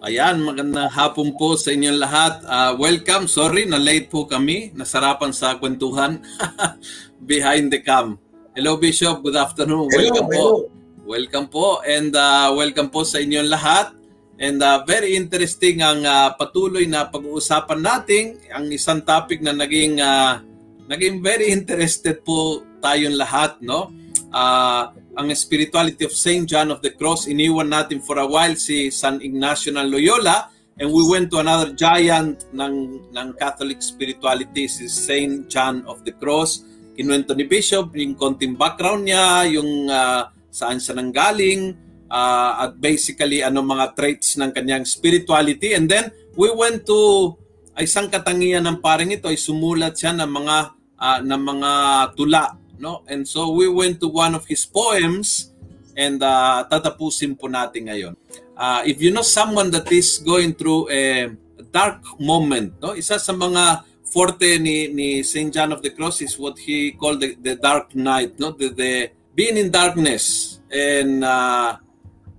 Ayan, magandang hapon po sa inyong lahat. Uh, welcome. Sorry, na late po kami. Nasarapan sa kwentuhan behind the cam. Hello Bishop, good afternoon. Hello, welcome hello. po. Welcome po and uh, welcome po sa inyong lahat. And uh, very interesting ang uh, patuloy na pag-uusapan natin, ang isang topic na naging uh, naging very interested po tayong lahat, no? Uh, ang spirituality of Saint John of the Cross. Iniwan natin for a while si San Ignacio ng Loyola and we went to another giant ng, ng Catholic spirituality, si Saint John of the Cross. Kinuwento ni Bishop yung konting background niya, yung uh, saan siya nanggaling, uh, at basically ano mga traits ng kanyang spirituality. And then we went to isang katangian ng paring ito ay sumulat siya ng mga uh, ng mga tula no? And so we went to one of his poems and uh, tatapusin po natin ngayon. Uh, if you know someone that is going through a dark moment no? Isa sa mga forte ni ni St. John of the Cross is what he called the, the dark night no? The, the being in darkness. And uh,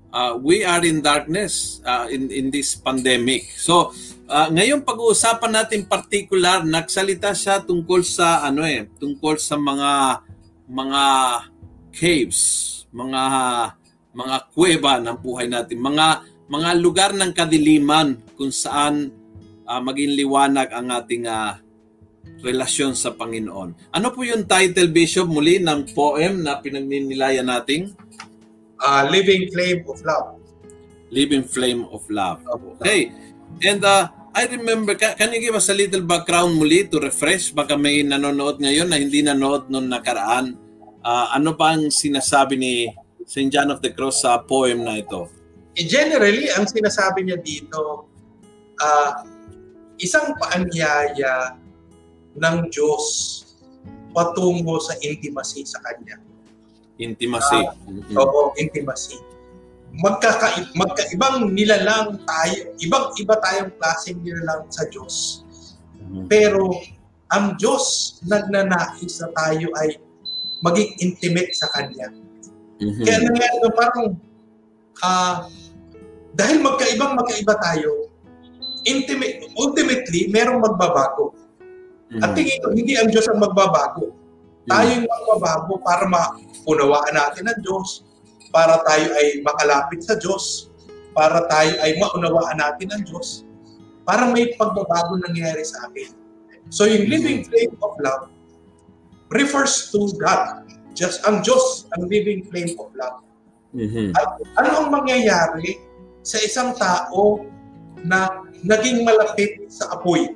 uh, we are in darkness uh, in in this pandemic. So Uh, ngayon pag-uusapan natin particular, nagsalita siya tungkol sa ano eh, tungkol sa mga mga caves, mga mga kuweba ng buhay natin, mga mga lugar ng kadiliman kung saan uh, maging liwanag ang ating uh, relasyon sa Panginoon. Ano po yung title, Bishop, muli ng poem na pinagninilayan nating? Uh, Living Flame of Love. Living Flame of Love. Okay. And uh, I remember, can you give us a little background muli to refresh? Baka may nanonood ngayon na hindi nanood noong nakaraan. Uh, ano ba ang sinasabi ni St. John of the Cross sa poem na ito? Eh, generally, ang sinasabi niya dito, uh, isang paanyaya ng Diyos patungo sa intimacy sa Kanya. Intimacy. Uh, mm-hmm. Oo, intimacy magkaka magkaibang nilalang tayo, ibang-iba tayong klaseng nilalang sa Diyos. Mm-hmm. Pero ang Diyos nagnanais na tayo ay maging intimate sa Kanya. Mm-hmm. Kaya nangyari na parang uh, dahil magkaibang magkaiba tayo, intimate, ultimately, merong magbabago. Mm-hmm. At tingin ko, hindi ang Diyos ang magbabago. Tayo yung magbabago para maunawaan natin ang Diyos, para tayo ay makalapit sa Diyos, para tayo ay maunawaan natin ang Diyos, para may pagbabago nangyayari sa akin. So yung living flame of love refers to God. Just ang Diyos, ang living flame of love. Mm-hmm. At ano ang mangyayari sa isang tao na naging malapit sa apoy?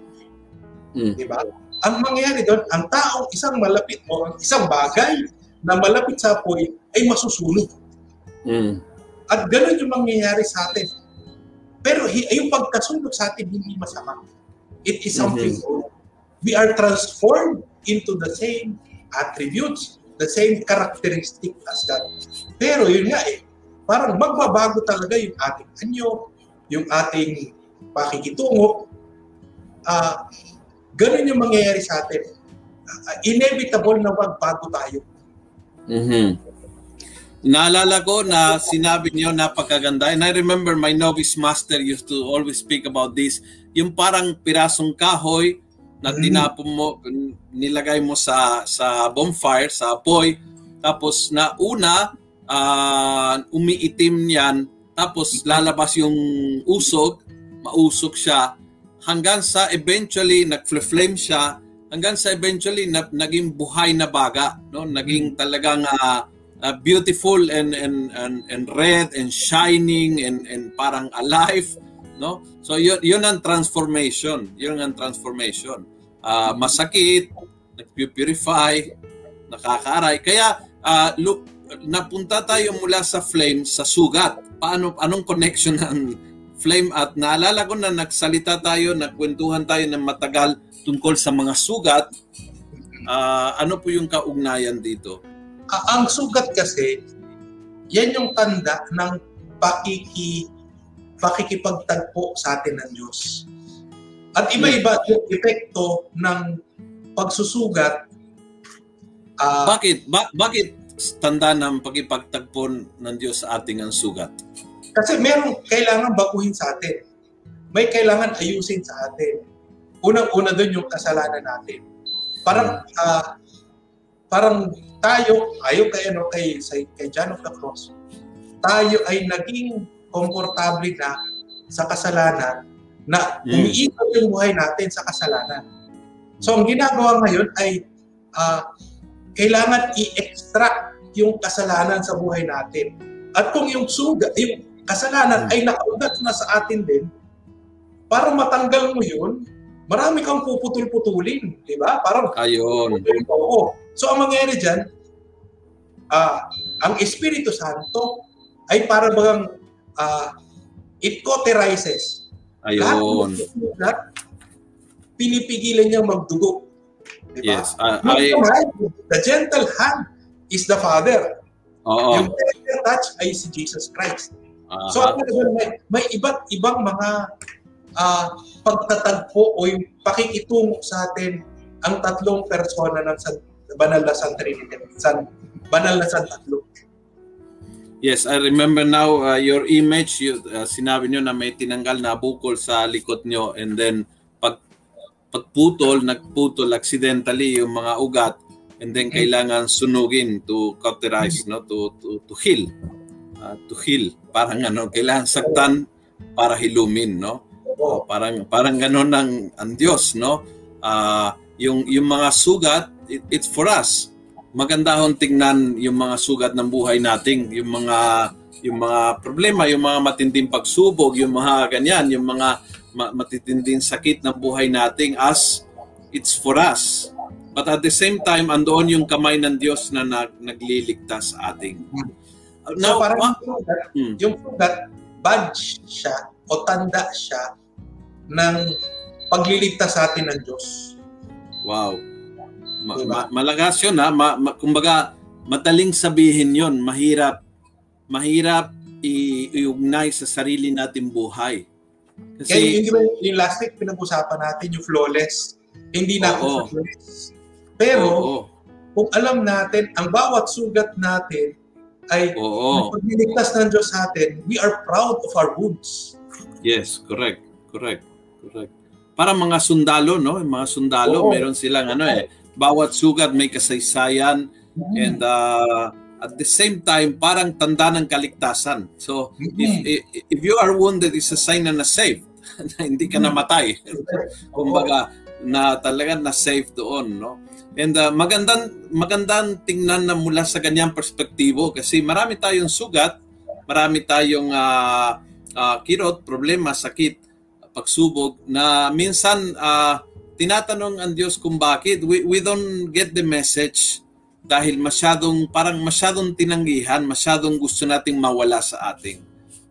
Mm. Di ba? Ang mangyayari doon, ang taong isang malapit o ang isang bagay na malapit sa apoy ay masusunog. Mm. At ganun yung mangyayari sa atin. Pero yung pagkasunog sa atin hindi masama. It is something mm-hmm. we are transformed into the same attributes, the same characteristic as God. Pero yun nga eh, parang magbabago talaga yung ating anyo, yung ating pakikitungo. Uh, ganun yung mangyayari sa atin. Uh, inevitable na magbago tayo. Mm-hmm. Naalala ko na sinabi niyo napakaganda. And I remember my novice master used to always speak about this. Yung parang pirasong kahoy na mm-hmm. tinapon mo, nilagay mo sa sa bonfire, sa apoy. Tapos na una, uh, umiitim yan. Tapos lalabas yung usog, mausok siya. Hanggang sa eventually nag-flame siya hanggang sa eventually na, naging buhay na baga, no? Naging talagang uh, uh, beautiful and and and and red and shining and and parang alive, no? So yun, yun ang transformation. Yun ang transformation. Uh, masakit, nagpupurify, nakakaaray. Kaya uh, look, napunta tayo mula sa flame sa sugat. Paano anong connection ng flame at naalala ko na nagsalita tayo, nagkwentuhan tayo ng matagal tungkol sa mga sugat. Uh, ano po yung kaugnayan dito? Ang sugat kasi, yan yung tanda ng pakiki pakikipagtagpo sa atin ng Diyos. At iba-iba yung epekto ng pagsusugat. Uh, bakit? Ba- bakit tanda ng pagipagtagpo ng Diyos sa ating ang sugat? Kasi meron kailangan baguhin sa atin. May kailangan ayusin sa atin. Unang-una doon yung kasalanan natin. Parang uh, parang tayo, ayo kay ano kay kay John of the Cross. Tayo ay naging komportable na sa kasalanan na hmm. umiikot yung buhay natin sa kasalanan. So ang ginagawa ngayon ay uh, kailangan i-extract yung kasalanan sa buhay natin. At kung yung suga, yung kasalanan hmm. ay nakaugat na sa atin din, para matanggal mo yun, marami kang puputol-putulin, di ba? Parang Ayun. Oo. So ang mangyayari dyan, uh, ang Espiritu Santo ay para bagang uh, it cauterizes. Ayun. Lahat pinipigilan niyang magdugo. Diba? Yes. Uh, I... The gentle hand is the Father. Oo. Yung tender touch ay si Jesus Christ. Uh-huh. So may, may iba't ibang mga uh, pagtatagpo o yung pakikitungo sa atin ang tatlong persona ng San, banal na San Trinity, San, banal na San Tatlo. Yes, I remember now uh, your image, you, uh, sinabi nyo na may tinanggal na bukol sa likod nyo and then pag pagputol, nagputol accidentally yung mga ugat and then mm-hmm. kailangan sunugin to cauterize, no? to, to, to heal uh, to heal. Parang ano, kailangan saktan para hilumin, no? Uh, parang parang ganoon ng ang Diyos, no? Uh, yung yung mga sugat, it, it's for us. Maganda hong tingnan yung mga sugat ng buhay nating, yung mga yung mga problema, yung mga matinding pagsubok, yung mga ganyan, yung mga matitinding sakit ng buhay nating as it's for us. But at the same time, andoon yung kamay ng Diyos na nag, nagliligtas sa ating. So parang ma- yung sugat, hmm. yung badge siya o tanda siya ng pagliligtas sa atin ng Diyos. Wow. Ma- diba? ma- malagas yun ha. Ma- ma- kumbaga, madaling sabihin yon mahirap mahirap i- iugnay sa sarili nating buhay. Kasi Kaya yung, yung, yung last week pinag-usapan natin yung flawless. Hindi na ako flawless. Pero oo. kung alam natin ang bawat sugat natin ay Oo. pagliligtas ng Diyos sa atin, we are proud of our wounds. Yes, correct. Correct. Correct. Para mga sundalo, no? Mga sundalo, Oo. meron silang ano eh, bawat sugat may kasaysayan mm-hmm. and uh, at the same time parang tanda ng kaligtasan. So mm-hmm. if, if you are wounded it's a sign na na-saved. na hindi ka namatay. Kumbaga na talaga na-safe doon, no? And uh, magandang magandang tingnan na mula sa ganyang perspektibo kasi marami tayong sugat, marami tayong uh, uh, kirot, problema, sakit, pagsubok na minsan uh, tinatanong ang Diyos kung bakit we, we don't get the message dahil masyadong parang masyadong tinanggihan, masyadong gusto nating mawala sa ating.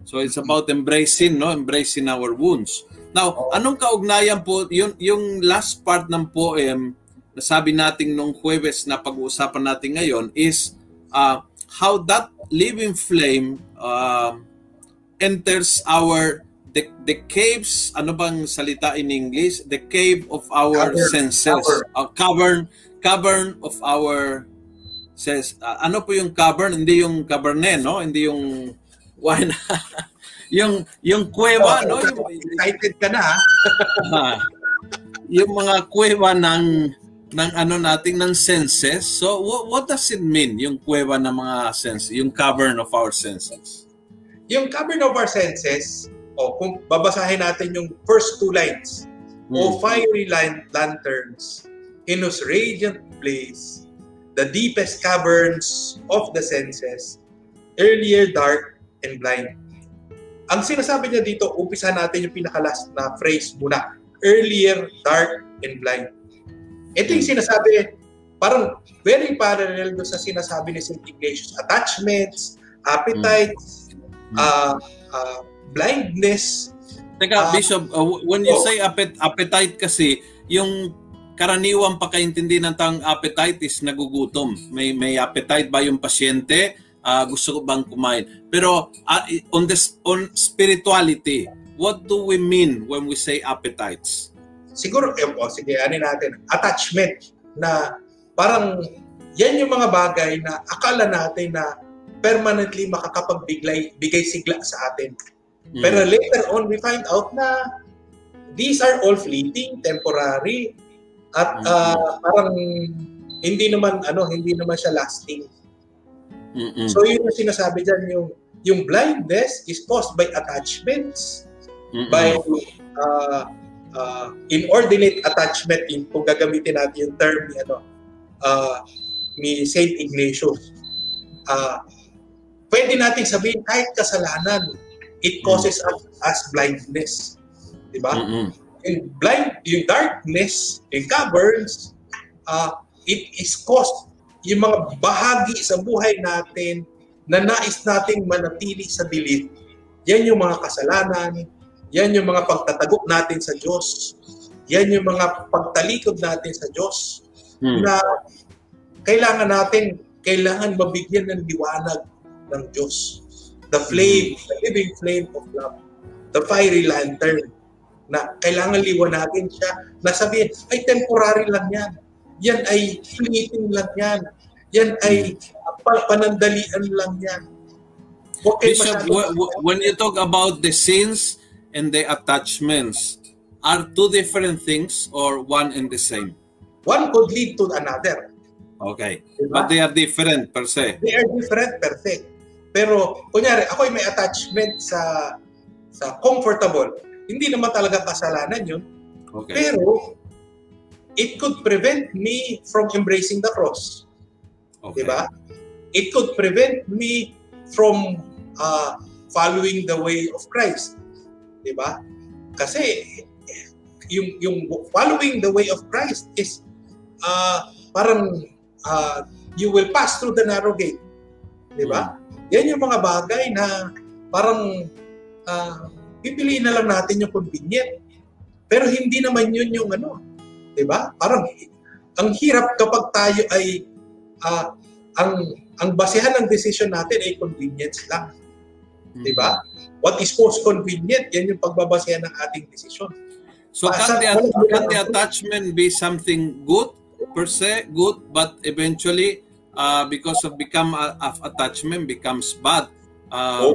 So it's about embracing, no, embracing our wounds. Now, anong kaugnayan po yung yung last part ng poem nasabi natin nung Huwebes na pag-uusapan natin ngayon is uh, how that living flame uh, enters our the, the caves, ano bang salita in English? The cave of our cavern, senses. Cavern. Uh, cavern, cavern of our says uh, ano po yung cavern hindi yung cabernet no hindi yung wine yung yung kuweba oh, no excited ka na ha? yung mga kuweba ng ng ano nating ng senses. So what, what does it mean yung kuweba ng mga senses, yung cavern of our senses? Yung cavern of our senses, o oh, kung babasahin natin yung first two lines, hmm. o fiery lanterns, in whose radiant place, the deepest caverns of the senses, earlier dark and blind. Ang sinasabi niya dito, umpisa natin yung pinakalas na phrase muna. Earlier dark and blind. Ito yung sinasabi, parang very parallel do sa sinasabi ni St. Ignatius. Attachments, appetites, mm. uh, uh, blindness. Teka, uh, Bishop, uh, when you oh, say appet- appetite kasi, yung karaniwang pagkaintindi ng tang appetite is nagugutom. May may appetite ba yung pasyente? Uh, gusto ko bang kumain? Pero uh, on the on spirituality, what do we mean when we say appetites? Siguro, eh, oh, sige, ano natin, attachment na parang yan yung mga bagay na akala natin na permanently makakapagbigay bigay sigla sa atin. Mm. Pero later on, we find out na these are all fleeting, temporary, at uh, parang hindi naman ano, hindi naman siya lasting. Mm-mm. So yun yung sinasabi diyan yung yung blindness is caused by attachments, Mm-mm. by uh, uh, inordinate attachment in kung gagamitin natin yung term ni ano uh, ni Saint Ignatius. Uh, pwede nating sabihin kahit kasalanan, it causes mm-hmm. us, us blindness. Di ba? Mm-hmm yung blind, yung darkness, yung caverns, uh, it is caused yung mga bahagi sa buhay natin na nais nating manatili sa dilim. Yan yung mga kasalanan, yan yung mga pagtatagok natin sa Diyos, yan yung mga pagtalikod natin sa Diyos hmm. na kailangan natin, kailangan mabigyan ng liwanag ng Diyos. The flame, the living flame of love. The fiery lantern na kailangan liwanagin siya na sabihin, ay temporary lang yan. Yan ay fleeting lang yan. Yan ay panandalian lang yan. Okay, Bishop, when you talk about the sins and the attachments, are two different things or one and the same? One could lead to another. Okay. Diba? But they are different per se. They are different per se. Pero, kunyari, ako ay may attachment sa sa comfortable hindi naman talaga kasalanan yun. Okay. Pero, it could prevent me from embracing the cross. Okay. Diba? It could prevent me from uh, following the way of Christ. Diba? Kasi, yung, yung following the way of Christ is uh, parang uh, you will pass through the narrow gate. Diba? Mm. Yan yung mga bagay na parang uh, pipiliin na lang natin yung convenient. Pero hindi naman yun yung ano, 'di ba? Parang ang hirap kapag tayo ay uh, ang ang basehan ng decision natin ay convenience lang. 'Di ba? What is most convenient, yan yung pagbabasehan ng ating decision. So can the, can the attachment be something good per se, good, but eventually uh, because of become uh, of attachment becomes bad. Uh.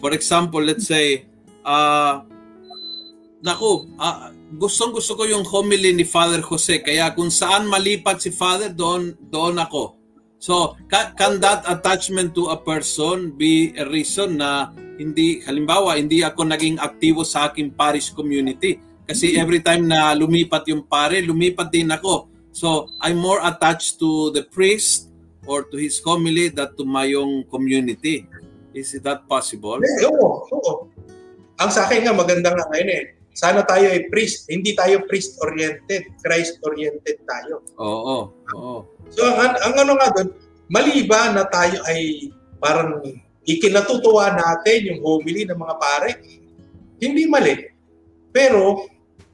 For example, let's say uh, naku, uh, gustong gusto ko yung homily ni Father Jose. Kaya kung saan malipat si Father, doon, doon ako. So, can, can that attachment to a person be a reason na hindi, halimbawa, hindi ako naging aktibo sa aking parish community? Kasi every time na lumipat yung pare, lumipat din ako. So, I'm more attached to the priest or to his homily than to my own community. Is that possible? Yeah, oo, oo. Ang sa akin nga, maganda nga ngayon eh. Sana tayo ay priest. Hindi tayo priest-oriented. Christ-oriented tayo. Oo. oo. So, ang, ang ano nga doon, mali ba na tayo ay parang ikinatutuwa natin yung homily ng mga pare? Hindi mali. Pero,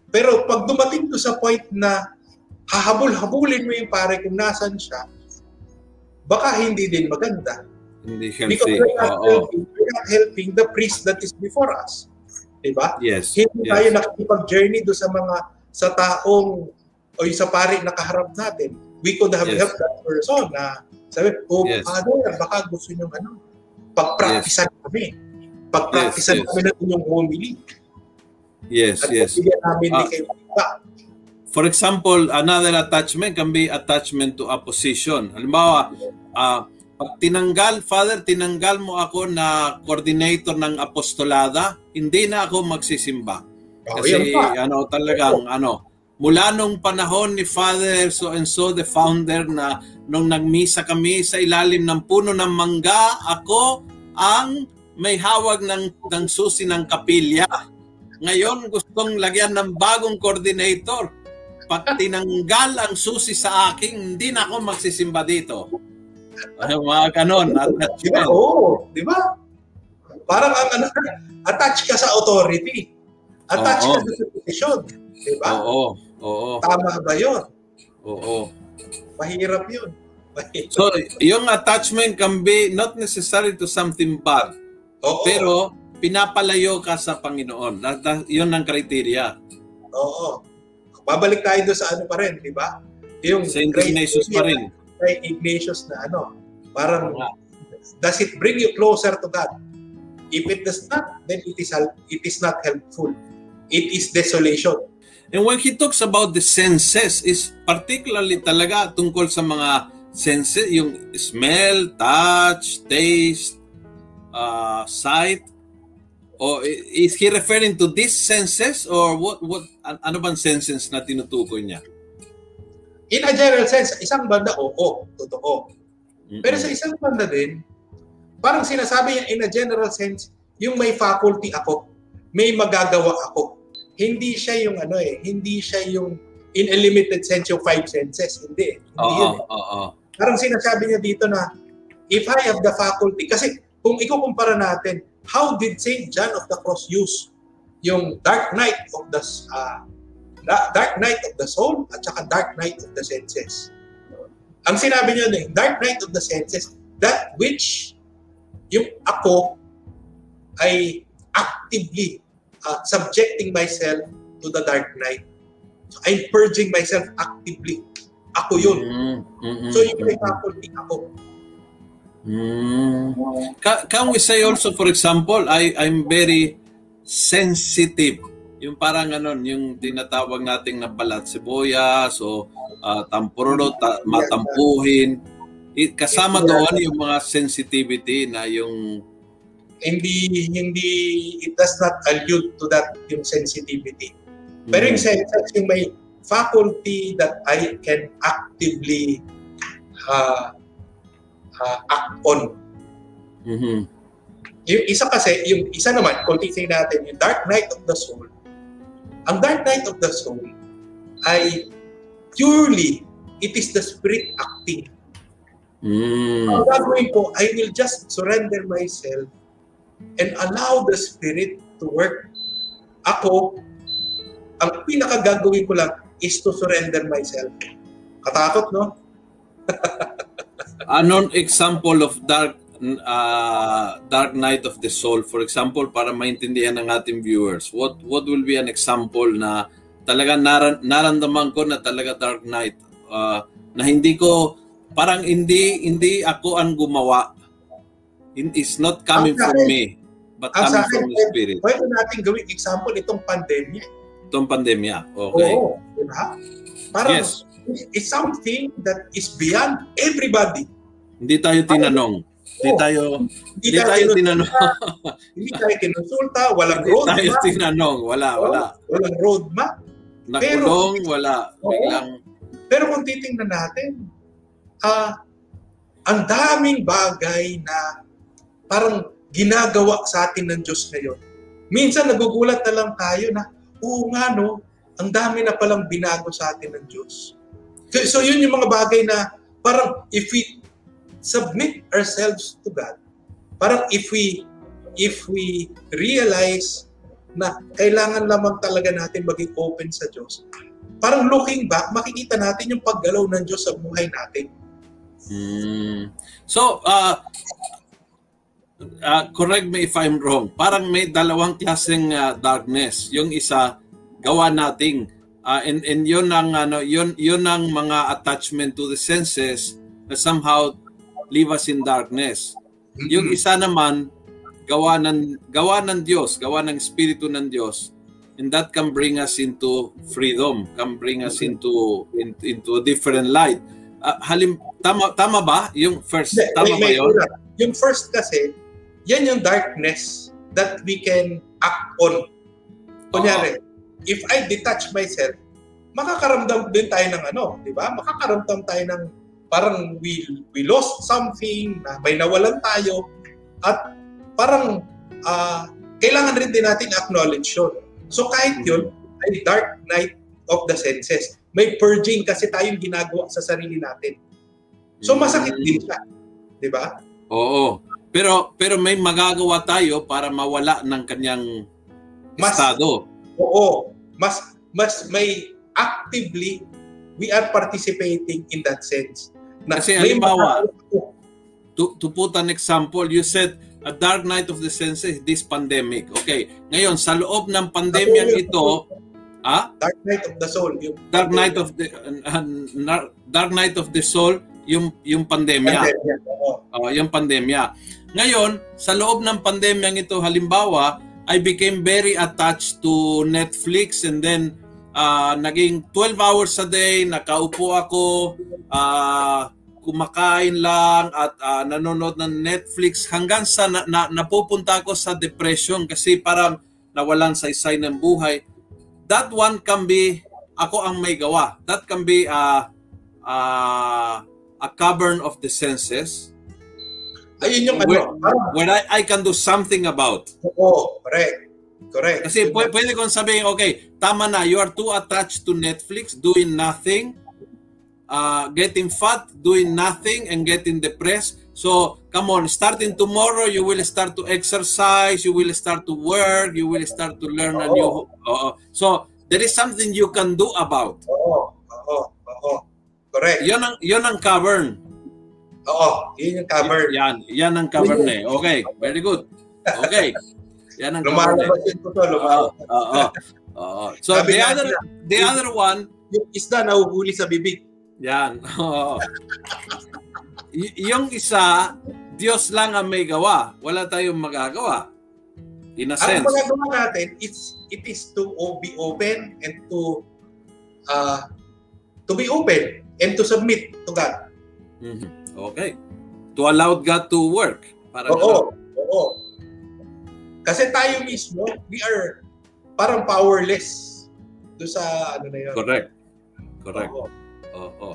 pero pag dumating to sa point na hahabol-habulin mo yung pare kung nasan siya, baka hindi din maganda. Hindi healthy. Because we're not, helping, we're not helping the priest that is before us. Diba? Yes. Hindi yes. tayo nakikipag-journey do sa mga sa taong o sa pari na kaharap natin. We could have yes. helped that person na sabi, oh, yes. Father, baka gusto nyo ano, pagpraktisan yes. kami. Pagpraktisan yes, yes. kami ng inyong homily. Yes, At yes. namin uh, kayo For example, another attachment can be attachment to a position. Halimbawa, uh, pag tinanggal, Father, tinanggal mo ako na coordinator ng apostolada, hindi na ako magsisimba. Kasi oh, ano talagang oh. ano, mula nung panahon ni Father so and so the founder na nung nagmisa kami sa ilalim ng puno ng mangga, ako ang may hawag ng, ng susi ng kapilya. Ngayon gustong lagyan ng bagong coordinator. Pag tinanggal ang susi sa akin, hindi na ako magsisimba dito. Ay, mga ganon. At, at, Di ba? Oo, di ba? Parang ang ano, attach ka sa authority. Attach Oo. ka sa position. Di ba? Oo, oo, Tama ba yun? oo. Mahirap yun. Mahirap. So, yung attachment can be not necessary to something bad, Oo. pero pinapalayo ka sa Panginoon. That, that, yun ang criteria. Oo. Babalik tayo doon sa ano pa rin, di ba? Yung Saint Ignatius pa rin. Kay Ignatius na ano, parang nga. does it bring you closer to God? If it does not, then it is it is not helpful. It is desolation. And when he talks about the senses, is particularly talaga tungkol sa mga senses, yung smell, touch, taste, uh, sight, o i- is he referring to these senses or what what an- ano bang senses na tinutukoy niya? In a general sense, isang banda, oo, totoo. Mm-mm. Pero sa isang banda din, parang sinasabi niya in a general sense, yung may faculty ako, may magagawa ako. Hindi siya yung ano eh, hindi siya yung in a limited sense yung five senses. Hindi. Hindi Oo, yun eh. oo. Parang sinasabi niya dito na if I have the faculty, kasi kung ikukumpara natin, how did St. John of the Cross use yung dark night of the uh, dark night of the soul at saka dark night of the senses. Ang sinabi niya eh, dark night of the senses, that which yung ako ay actively uh, subjecting myself to the dark night. So, I'm purging myself actively. Ako yun. Mm, mm-mm, So yung may mm-mm. faculty ako. Mm. Ca- Can we say also, for example, I, I'm very sensitive. Yung parang ano, yung tinatawag nating na balat sibuyas o uh, tampurolo, ta- matampuhin. I- kasama doon yung mga sensitivity na yung Hindi, hindi, it does not allude to that yung sensitivity. Pero yung senses, yung may faculty that I can actively uh, uh, act on. Mhm. Yung isa kasi, yung isa naman, kung titingnan natin, yung dark night of the soul, ang dark night of the soul ay purely, it is the spirit acting. Mm. Ang gagawin ko, I will just surrender myself and allow the Spirit to work. Ako, ang pinakagagawin ko lang is to surrender myself. Katakot, no? Anong example of dark uh, dark night of the soul? For example, para maintindihan ng ating viewers, what what will be an example na talaga naran, naramdaman ko na talaga dark night uh, na hindi ko parang hindi hindi ako ang gumawa. It is not coming sa from akin- me, but coming from akin, the Spirit. Pwede natin gawin example itong pandemya. Itong pandemya. Okay. Oo, di ba? Parang Yes. It's something that is beyond everybody. Hindi tayo tinanong. Hindi Oo. tayo Hindi, tayo tinus- tinanong. hindi tayo kinonsulta, walang Hindi tayo roadmap. tinanong. Wala, wala. Walang roadmap. Nakulong, wala. Oo. Biglang Pero kung titingnan natin, ah, ang daming bagay na parang ginagawa sa atin ng Diyos ngayon. Minsan nagugulat na lang tayo na, oo nga no, ang dami na palang binago sa atin ng Diyos. So, yun yung mga bagay na parang if we submit ourselves to God, parang if we if we realize na kailangan lamang talaga natin maging open sa Diyos, parang looking back, makikita natin yung paggalaw ng Diyos sa buhay natin. Mm. So, uh, uh, correct me if I'm wrong. Parang may dalawang klaseng uh, darkness. Yung isa, gawa nating. Uh, and, and yun ang, ano, yun, yun ang mga attachment to the senses na somehow leave us in darkness. Yung isa naman, gawa ng, gawa ng Diyos, gawa ng Espiritu ng Diyos. And that can bring us into freedom, can bring us into in, into a different light. Ah, halim tama tama ba yung first Hindi, tama may- ba yun? Yung first kasi, yan yung darkness that we can act on. Kunyari, if I detach myself, makakaramdam din tayo ng ano, di ba? Makakaramdam tayo ng parang we, we lost something, na may nawalan tayo, at parang uh, kailangan rin din natin acknowledge yun. So kahit yun, ay dark night of the senses. May purging kasi tayong ginagawa sa sarili natin. So masakit din siya. Di ba? Oo. Pero pero may magagawa tayo para mawala ng kanyang mas, estado. Oo. Mas mas may actively we are participating in that sense. Na Kasi halimbawa, to, to put an example, you said a dark night of the senses, this pandemic. Okay. Ngayon, sa loob ng pandemyang ito, ah? Dark night of the soul. Yung dark night of the uh, uh, dark night of the soul, yung yung pandemya. pandemya. Oh, yung pandemya. Ngayon, sa loob ng pandemyang ito, halimbawa, I became very attached to Netflix and then uh, naging 12 hours a day, nakaupo ako, uh, kumakain lang at uh, nanonood ng Netflix hanggang sa na, na, napupunta ako sa depression kasi parang nawalan sa isay ng buhay. That one can be, ako ang may gawa. That can be uh, uh, a cavern of the senses. Ayun yung where, ano. Where I, I can do something about. Oo, correct. Correct. Kasi pwede, pwede kong sabihin, okay, tama na, you are too attached to Netflix, doing nothing, uh, getting fat, doing nothing, and getting depressed. So, come on, starting tomorrow, you will start to exercise, you will start to work, you will start to learn a new... Uh, so, there is something you can do about. Oo, oo, oo. Correct. Yan ang, yan ang cavern. Oo, yun yung cavern. Yan, yan ang cavern eh. Okay, very good. Okay. Yan ang lumalabas yun to, lumalabas. Oo. Oo. So Sabi the other the other one, yung isda na uhuli sa bibig. Yan. Oo. y- yung isa, Diyos lang ang may gawa. Wala tayong magagawa. In a sense. Ang magagawa natin, it's, it is to be open and to uh, to be open and to submit to God. Mm-hmm. Okay. To allow God to work. Para oo, oo. Kasi tayo mismo, we are parang powerless do sa ano na yun. Correct. Correct. Oo. Oo.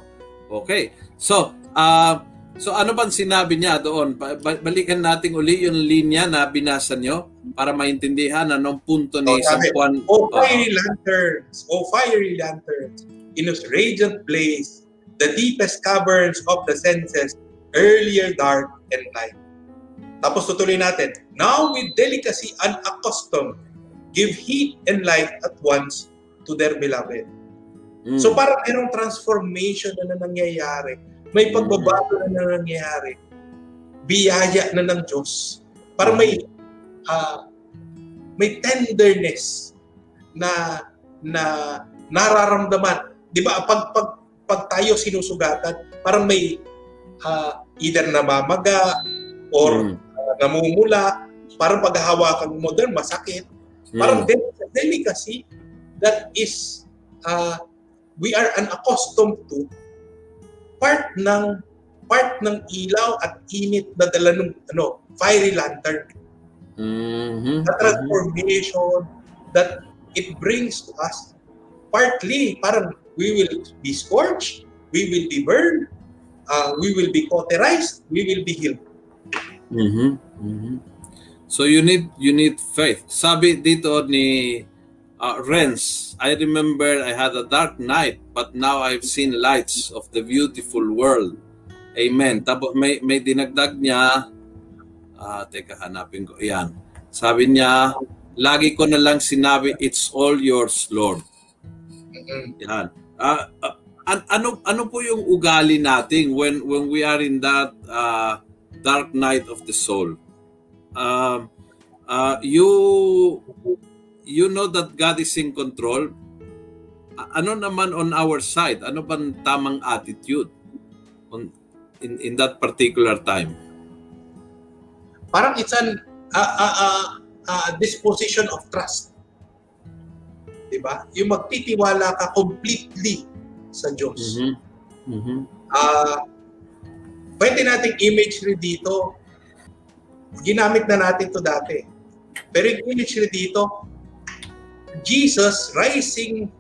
Okay. So, uh, so ano bang sinabi niya doon? Balikan natin uli yung linya na binasa nyo para maintindihan anong punto ni San Juan. O fiery lanterns, o fiery lanterns, in whose radiant blaze, the deepest caverns of the senses, earlier dark and light. Tapos tutuloy natin. Now with delicacy unaccustomed, give heat and light at once to their beloved. Mm. So parang merong transformation na, na nangyayari. May pagbabago na, na nangyayari. Biyaya na ng Diyos. Parang may uh, may tenderness na na nararamdaman. 'Di ba? Pag pag pag tayo sinusugatan, parang may uh, either namamaga or mm namumula, parang paghahawakan mo doon, masakit. Hmm. Parang mm. delicacy that is, uh, we are unaccustomed to, part ng part ng ilaw at init na dala ng ano, fiery lantern. Mm-hmm. The transformation that it brings to us. Partly, parang we will be scorched, we will be burned, uh, we will be cauterized, we will be healed. Mm-hmm. Mm-hmm. So you need you need faith. Sabi dito ni uh, Renz, I remember I had a dark night but now I've seen lights of the beautiful world. Amen. Tapos may may dinagdag niya uh, teka hanapin ko. Yan. Sabi niya, lagi ko na lang sinabi it's all yours Lord. Yan. Uh, uh, an- ano ano po yung ugali natin when when we are in that uh, dark night of the soul. Uh, uh, you you know that God is in control. Ano naman on our side? Ano bang tamang attitude on in in that particular time? Parang it's an uh, uh, uh, uh, disposition of trust. 'Di ba? Yung magtitiwala ka completely sa Diyos. Mm-hmm. Mm-hmm. Uh, pwede nating imagery dito. Ginamit na natin to dati. Pero yung imagery dito, Jesus rising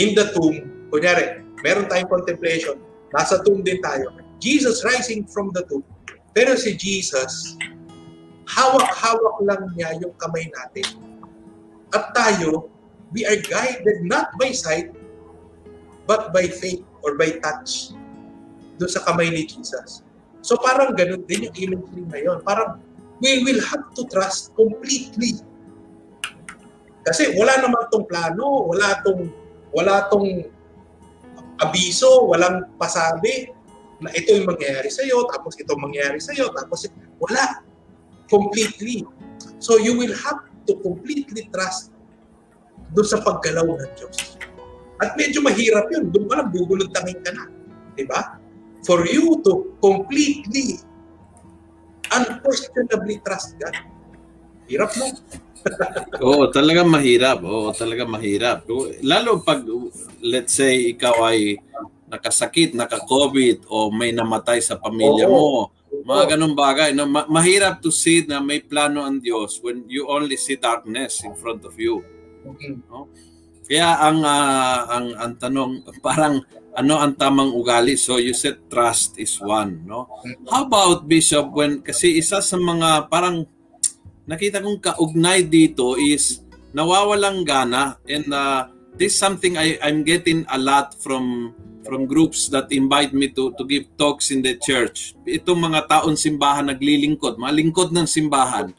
in the tomb, kunyari, meron tayong contemplation, nasa tomb din tayo. Jesus rising from the tomb. Pero si Jesus, hawak-hawak lang niya yung kamay natin. At tayo, we are guided not by sight, but by faith or by touch doon sa kamay ni Jesus. So parang ganun din yung imagery ngayon. Parang we will have to trust completely. Kasi wala naman tong plano, wala tong wala tong abiso, walang pasabi na ito yung mangyayari sa iyo, tapos ito mangyayari sa iyo, tapos wala. Completely. So you will have to completely trust doon sa paggalaw ng Diyos. At medyo mahirap yun. Doon pa lang bubulod tangin ka na. Di ba? For you to completely, unquestionably trust God. Hirap mo. Oo, talaga mahirap. Oo, talaga mahirap. Lalo pag, let's say, ikaw ay nakasakit, naka-COVID, o may namatay sa pamilya mo. Mga ganun bagay. No? Ma- mahirap to see na may plano ang Diyos when you only see darkness in front of you. No? Kaya ang, uh, ang ang tanong parang ano ang tamang ugali? So you said trust is one, no? How about Bishop when kasi isa sa mga parang nakita kong kaugnay dito is nawawalang gana and uh, this something I I'm getting a lot from from groups that invite me to to give talks in the church. Itong mga taon simbahan naglilingkod, mga lingkod ng simbahan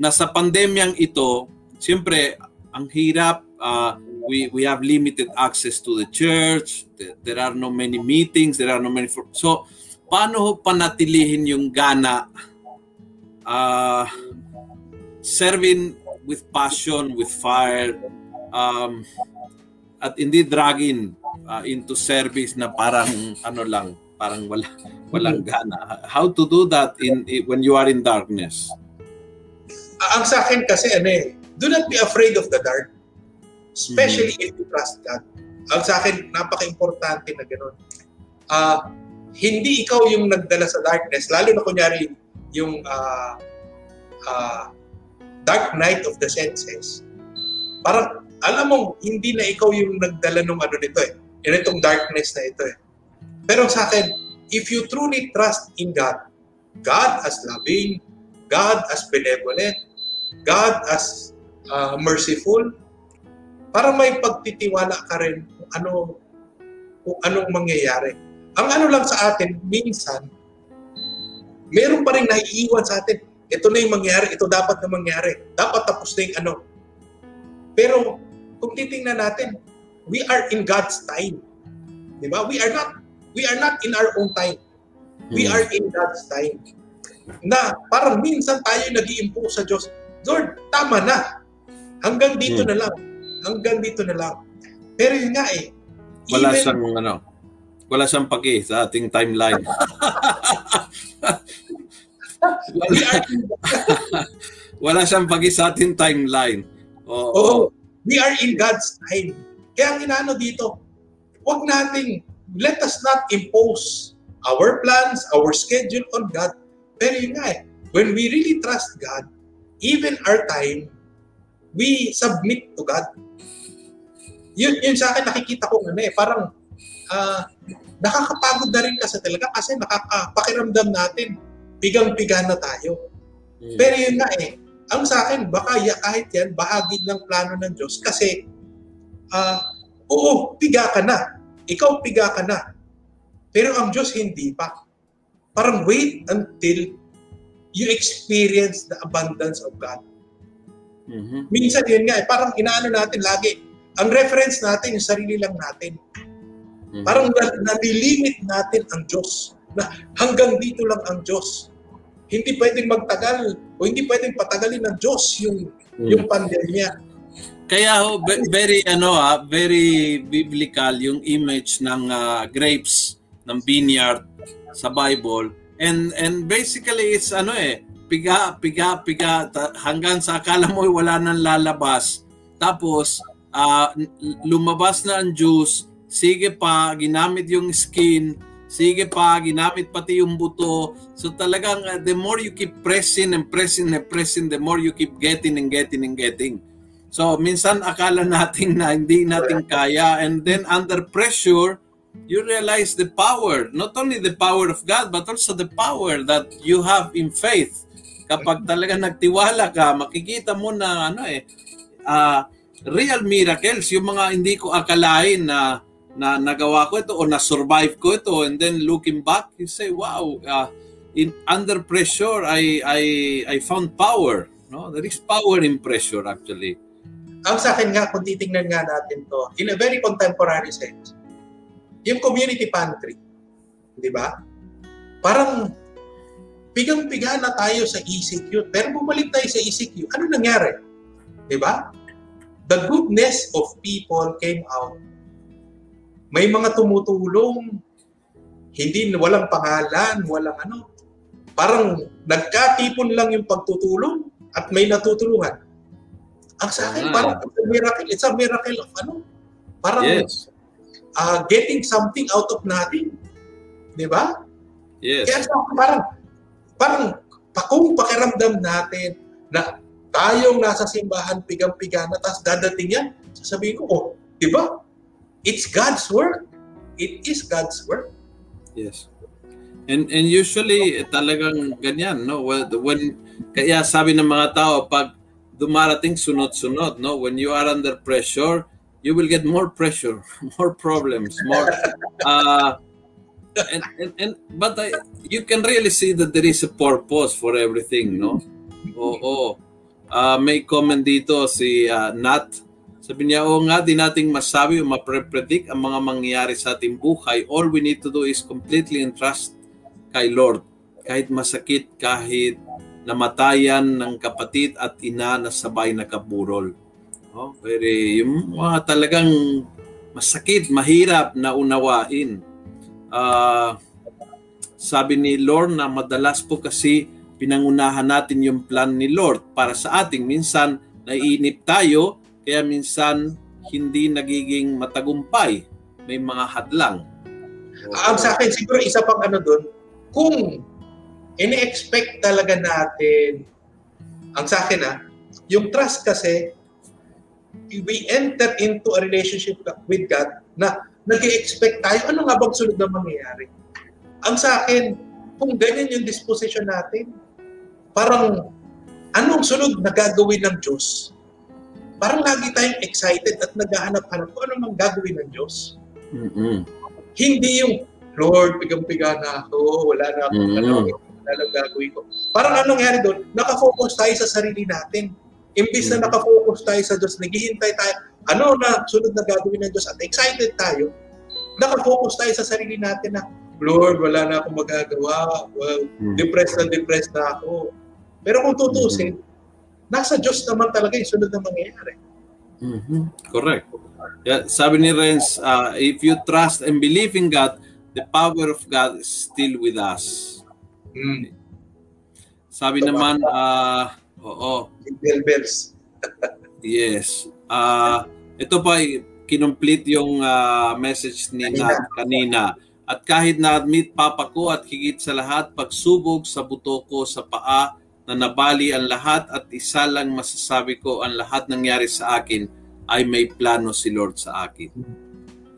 na sa pandemyang ito, siyempre ang hirap uh, we we have limited access to the church. There are no many meetings. There are no many. So, paano panatilihin yung gana uh, serving with passion, with fire, um, at hindi dragging uh, into service na parang ano lang, parang wala walang gana. How to do that in, in when you are in darkness? Ang sa akin kasi ano eh, do not be afraid of the dark Especially mm-hmm. if you trust God. Ang sa akin, napaka-importante na gano'n. Uh, hindi ikaw yung nagdala sa darkness, lalo na kunyari yung uh, uh, dark night of the senses. Parang, alam mo, hindi na ikaw yung nagdala ng ano nito eh. Yan itong darkness na ito eh. Pero sa akin, if you truly trust in God, God as loving, God as benevolent, God as uh, merciful, para may pagtitiwala ka rin kung ano kung anong mangyayari. Ang ano lang sa atin, minsan, meron pa rin naiiwan sa atin. Ito na yung mangyari, ito dapat na mangyari. Dapat tapos na yung ano. Pero kung titingnan natin, we are in God's time. Di ba? We are not we are not in our own time. We hmm. are in God's time. Na parang minsan tayo nag sa Diyos, Lord, tama na. Hanggang dito hmm. na lang hanggang dito na lang. Pero yun nga eh. Wala even, siyang ano, wala siyang paki sa ating timeline. wala, wala siyang paki sa ating timeline. Oo. Oh, we are in God's time. Kaya ang inaano dito, wag nating, let us not impose our plans, our schedule on God. Pero yun nga eh, when we really trust God, even our time, we submit to God yun, yun sa akin nakikita ko ano eh, parang uh, nakakapagod na rin kasi talaga kasi nakakapakiramdam natin, pigang-piga na tayo. Mm. Pero yun nga eh, ang sa akin, baka ya, kahit yan, bahagi ng plano ng Diyos kasi, uh, oo, piga ka na. Ikaw piga ka na. Pero ang Diyos hindi pa. Parang wait until you experience the abundance of God. Mm-hmm. Minsan yun nga eh, parang inaano natin lagi, ang reference natin, yung sarili lang natin. Mm-hmm. Parang nalilimit natin ang Diyos. Na hanggang dito lang ang Diyos. Hindi pwedeng magtagal o hindi pwedeng patagalin ng Diyos yung mm-hmm. yung pandemya. Kaya ho, very ano ah, very biblical yung image ng uh, grapes ng vineyard sa Bible. And and basically it's ano eh, piga piga piga hanggang sa akala mo wala nang lalabas. Tapos uh, lumabas na ang juice, sige pa, ginamit yung skin, sige pa, ginamit pati yung buto. So talagang uh, the more you keep pressing and pressing and pressing, the more you keep getting and getting and getting. So, minsan akala natin na hindi natin kaya and then under pressure, you realize the power, not only the power of God, but also the power that you have in faith. Kapag talaga nagtiwala ka, makikita mo na ano eh, uh, real miracles, yung mga hindi ko akalain na na nagawa ko ito o na-survive ko ito and then looking back, you say, wow, uh, in under pressure, I, I, I found power. No? There is power in pressure actually. Ang sa akin nga, kung titingnan nga natin to, in a very contemporary sense, yung community pantry, di ba? Parang pigang-piga na tayo sa ECQ, pero bumalik tayo sa ECQ, ano nangyari? Di ba? The goodness of people came out. May mga tumutulong, hindi walang pangalan, walang ano. Parang nagkatipon lang yung pagtutulong at may natutulungan. Ang sa akin, ah. parang it's a miracle. It's a miracle of ano? Parang yes. uh, getting something out of nothing. Di ba? Yes. Kaya sa akin, parang, parang kung pakiramdam natin na tayong nasa simbahan pigang-piga na tapos dadating yan, sasabihin ko, oh, di ba? It's God's work. It is God's work. Yes. And and usually talagang ganyan, no? When, when kaya sabi ng mga tao pag dumarating sunod-sunod, no? When you are under pressure, you will get more pressure, more problems, more uh, and, and, and but I, you can really see that there is a purpose for everything, no? Oo. Oh, uh, may comment dito si uh, Nat. Sabi niya, oo nga, di nating masabi o mapre-predict ang mga mangyayari sa ating buhay. All we need to do is completely entrust kay Lord. Kahit masakit, kahit namatayan ng kapatid at ina na sabay nakaburol. Oh, very, yung mga talagang masakit, mahirap na unawain. Uh, sabi ni Lord na madalas po kasi pinangunahan natin yung plan ni Lord para sa ating. Minsan, naiinip tayo, kaya minsan hindi nagiging matagumpay. May mga hadlang. Ang sa akin, siguro isa pang ano doon, kung ini-expect talaga natin, ang sa akin ah, yung trust kasi, we enter into a relationship with God na nag expect tayo, ano nga bang sunod na mangyayari? Ang sa akin, kung ganyan yung disposition natin, parang anong sunod na gagawin ng Diyos? Parang lagi tayong excited at naghahanap-hanap kung ano mang gagawin ng Diyos. Mm-hmm. Hindi yung, Lord, pigang-piga na ako, wala na akong mm-hmm. ano, na lang gagawin ko. Parang anong nangyari doon? Nakafocus tayo sa sarili natin. Imbis na mm. nakafocus tayo sa Diyos, naghihintay tayo, ano na sunod na gagawin ng Diyos at excited tayo, nakafocus tayo sa sarili natin na, Lord, wala na akong magagawa. Well, hmm. depressed na depressed na ako. Pero kung tutusin, hmm. nasa Diyos naman talaga yung sunod na mangyayari. Mm-hmm. Correct. Yeah, sabi ni Renz, uh, if you trust and believe in God, the power of God is still with us. Mm. Sabi Ito naman, uh, oo. Jingle bells. yes. Uh, ito pa kinomplete yung uh, message ni kanina. Nat kanina. At kahit na-admit papa ko at higit sa lahat, pagsubog sa buto ko sa paa na nabali ang lahat at isa lang masasabi ko ang lahat nangyari sa akin ay may plano si Lord sa akin.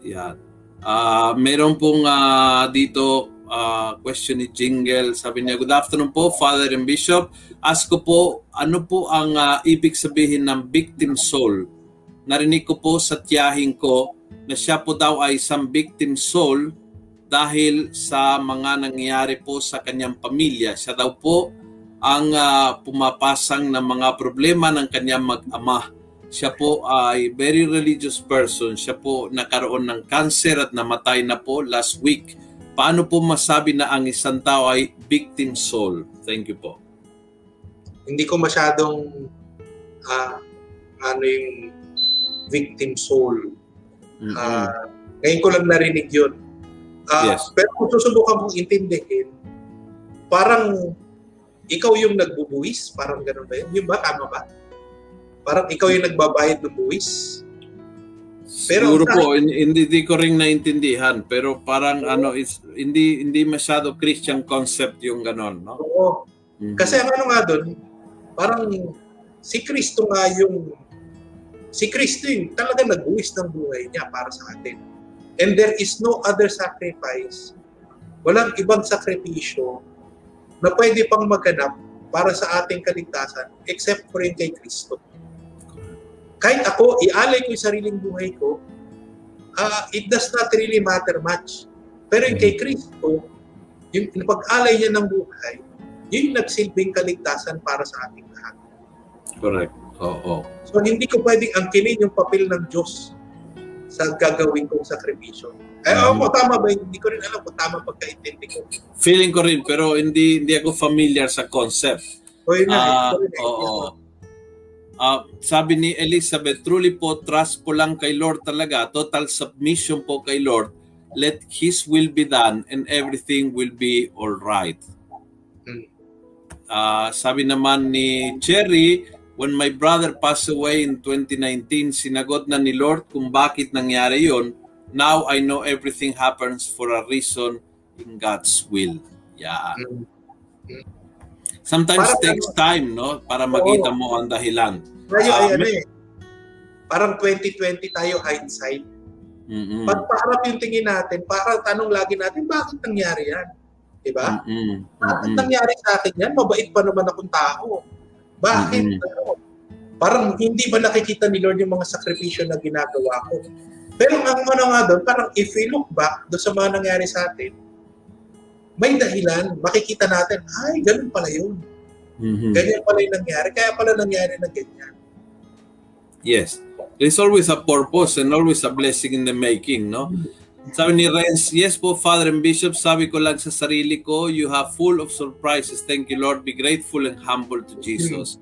Yan. Uh, meron pong uh, dito uh, question ni Jingle. Sabi niya, Good afternoon po, Father and Bishop. Ask ko po, ano po ang uh, ibig sabihin ng victim soul? Narinig ko po sa tiyahin ko na siya po daw ay isang victim soul dahil sa mga nangyayari po sa kanyang pamilya. Siya daw po ang uh, pumapasang ng mga problema ng kanyang mag-ama. Siya po ay very religious person. Siya po nakaroon ng cancer at namatay na po last week paano po masabi na ang isang tao ay victim soul? Thank you po. Hindi ko masyadong uh, ano yung victim soul. Mm-hmm. Uh, ngayon ko lang narinig yun. Uh, yes. Pero kung susubukan mong intindihin, parang ikaw yung nagbubuwis, parang ganun ba yun? Yung ba? Tama ba? Parang ikaw yung nagbabayad ng buwis? Pero Siguro po, hindi, hindi ko ring naintindihan, pero parang oh. ano, is, hindi hindi masyado Christian concept yung ganon, no? Oo. Mm-hmm. Kasi ang ano nga doon, parang si Kristo nga yung Si Kristo yung talaga nagbuwis ng buhay niya para sa atin. And there is no other sacrifice. Walang ibang sakripisyo na pwede pang maganap para sa ating kaligtasan except for yung kay Kristo. Kahit ako, ialay ko yung sariling buhay ko, uh, it does not really matter much. Pero yung kay Kristo, yung pag-alay niya ng buhay, yun yung nagsilbing kaligtasan para sa ating lahat. Correct. Oo. So hindi ko pwedeng angkinin yung papel ng Diyos sa gagawin kong sakripisyo. Eh, um, oh, tama ba? Hindi ko rin alam kung tama pagkaintindi ko. Feeling ko rin, pero hindi hindi ako familiar sa concept. O yun uh, oo. Uh, sabi ni Elizabeth, truly po, trust po lang kay Lord talaga. Total submission po kay Lord. Let His will be done and everything will be all right. Uh, sabi naman ni Cherry, when my brother passed away in 2019, sinagot na ni Lord kung bakit nangyari yon. Now I know everything happens for a reason in God's will. Yeah. Sometimes parang, takes time, no? Para makita oh, mo ang dahilan. Ngayon, uh, ay, ano eh. Parang 2020 tayo hindsight. Mm-hmm. Pag paharap yung tingin natin, para tanong lagi natin, bakit nangyari yan? Diba? Mm-hmm. Bakit nangyari sa akin yan? Mabait pa naman akong tao. Bakit? Mm-hmm. Parang hindi ba nakikita ni Lord yung mga sakripisyo na ginagawa ko? Pero ang ano nga doon, parang if we look back doon sa mga nangyari sa atin, may dahilan, makikita natin, ay, ganun pala yun. Mm-hmm. Ganyan pala yung nangyari. Kaya pala nangyari na ganyan. Yes. There's always a purpose and always a blessing in the making, no? Sabi ni Renz, yes po, Father and Bishop, sabi ko lang sa sarili ko, you have full of surprises. Thank you, Lord. Be grateful and humble to Jesus.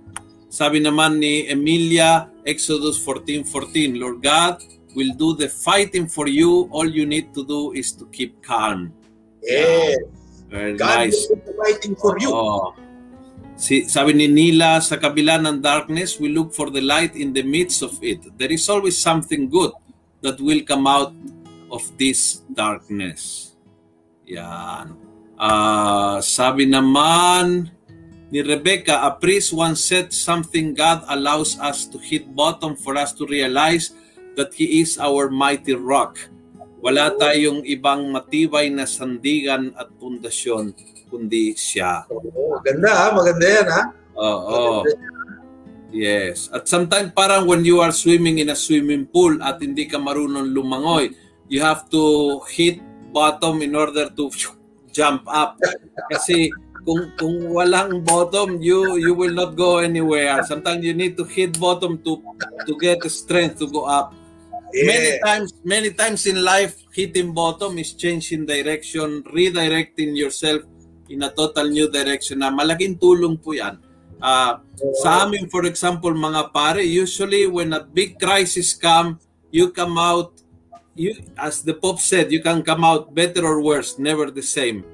Sabi naman ni Emilia, Exodus 14.14, Lord God will do the fighting for you. All you need to do is to keep calm. Yes. Very God nice. will do the fighting for you. Oh. Si, sabi ni Nila, sa kabila ng darkness, we look for the light in the midst of it. There is always something good that will come out of this darkness. Yan. Uh, sabi naman ni Rebecca, a priest once said something God allows us to hit bottom for us to realize that He is our mighty rock. Wala tayong ibang matibay na sandigan at pundasyon kundi siya. Oh, ganda ha, maganda yan ha. Oo. Oh, Yes. At sometimes parang when you are swimming in a swimming pool at hindi ka marunong lumangoy, you have to hit bottom in order to jump up. Kasi kung kung walang bottom, you you will not go anywhere. Sometimes you need to hit bottom to to get the strength to go up. Yeah. Many times, many times in life, hitting bottom is changing direction, redirecting yourself in a total new direction na malaking tulong po yan. Uh, sa amin, for example, mga pare, usually when a big crisis come, you come out you, as the Pope said, you can come out better or worse, never the same.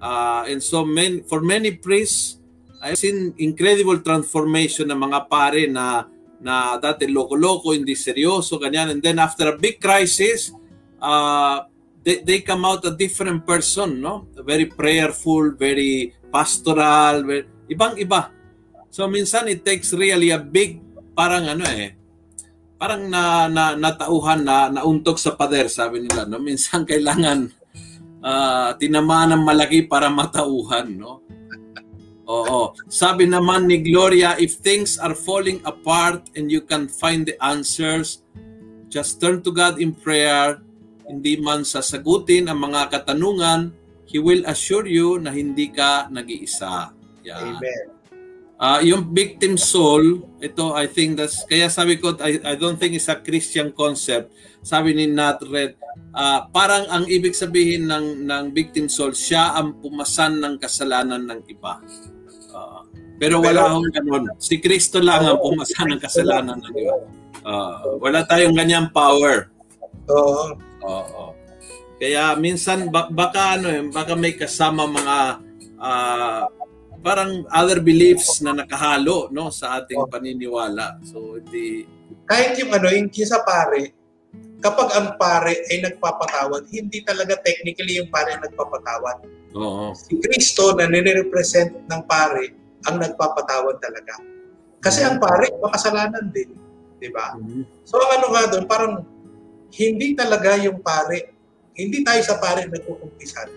Uh, and so many, for many priests, I've seen incredible transformation ng mga pare na na dati loko-loko, hindi seryoso, ganyan. And then after a big crisis, uh, they, they come out a different person, no? Very prayerful, very pastoral, very, ibang-iba. So minsan it takes really a big, parang ano eh, parang na, na natauhan na nauntok sa pader sabi nila no minsan kailangan uh, tinamaan ng malaki para matauhan no Oo. Sabi naman ni Gloria, if things are falling apart and you can find the answers, just turn to God in prayer. Hindi man sasagutin ang mga katanungan, He will assure you na hindi ka nag-iisa. Yan. Amen. Uh, yung victim soul, ito I think that's, kaya sabi ko, I, I don't think it's a Christian concept. Sabi ni Nat Red, uh, parang ang ibig sabihin ng, ng victim soul, siya ang pumasan ng kasalanan ng iba. Uh, pero wala akong ganun. Si Kristo lang ang pumasan ng kasalanan ng iba. Uh, wala tayong ganyang power. Oo. Oo. Kaya minsan baka ano eh, baka may kasama mga uh, parang other beliefs na nakahalo no sa ating paniniwala. So hindi kahit yung ano yung sa pare kapag ang pare ay nagpapatawad, hindi talaga technically yung pare ang nagpapatawad. Oo. Si Kristo na nire-represent ng pare ang nagpapatawad talaga. Kasi ang pare makasalanan din. Di ba? Mhm. So ang ano nga doon, parang hindi talaga yung pare, hindi tayo sa pare nagkukumpisan.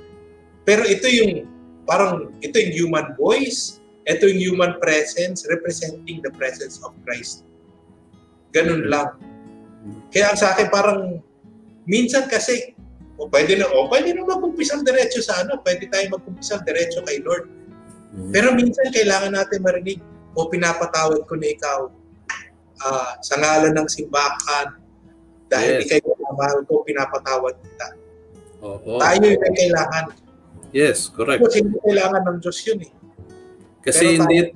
Pero ito yung, parang, ito yung human voice, ito yung human presence representing the presence of Christ. Ganun lang. Kaya ang sa akin parang, minsan kasi, o pwede na, o pwede na magkumpisal diretso sa ano, pwede tayo magkumpisal diretso kay Lord. Mhm. Pero minsan kailangan natin marinig, o pinapatawad ko na ikaw ah, sa ngalan ng simbahan dahil Yes. ikaw yung mahal ko, pinapatawad kita. Oo. Tayo yung kailangan. Yes, correct. Kasi hindi kailangan ng Diyos yun eh. Kasi Pero hindi tayo-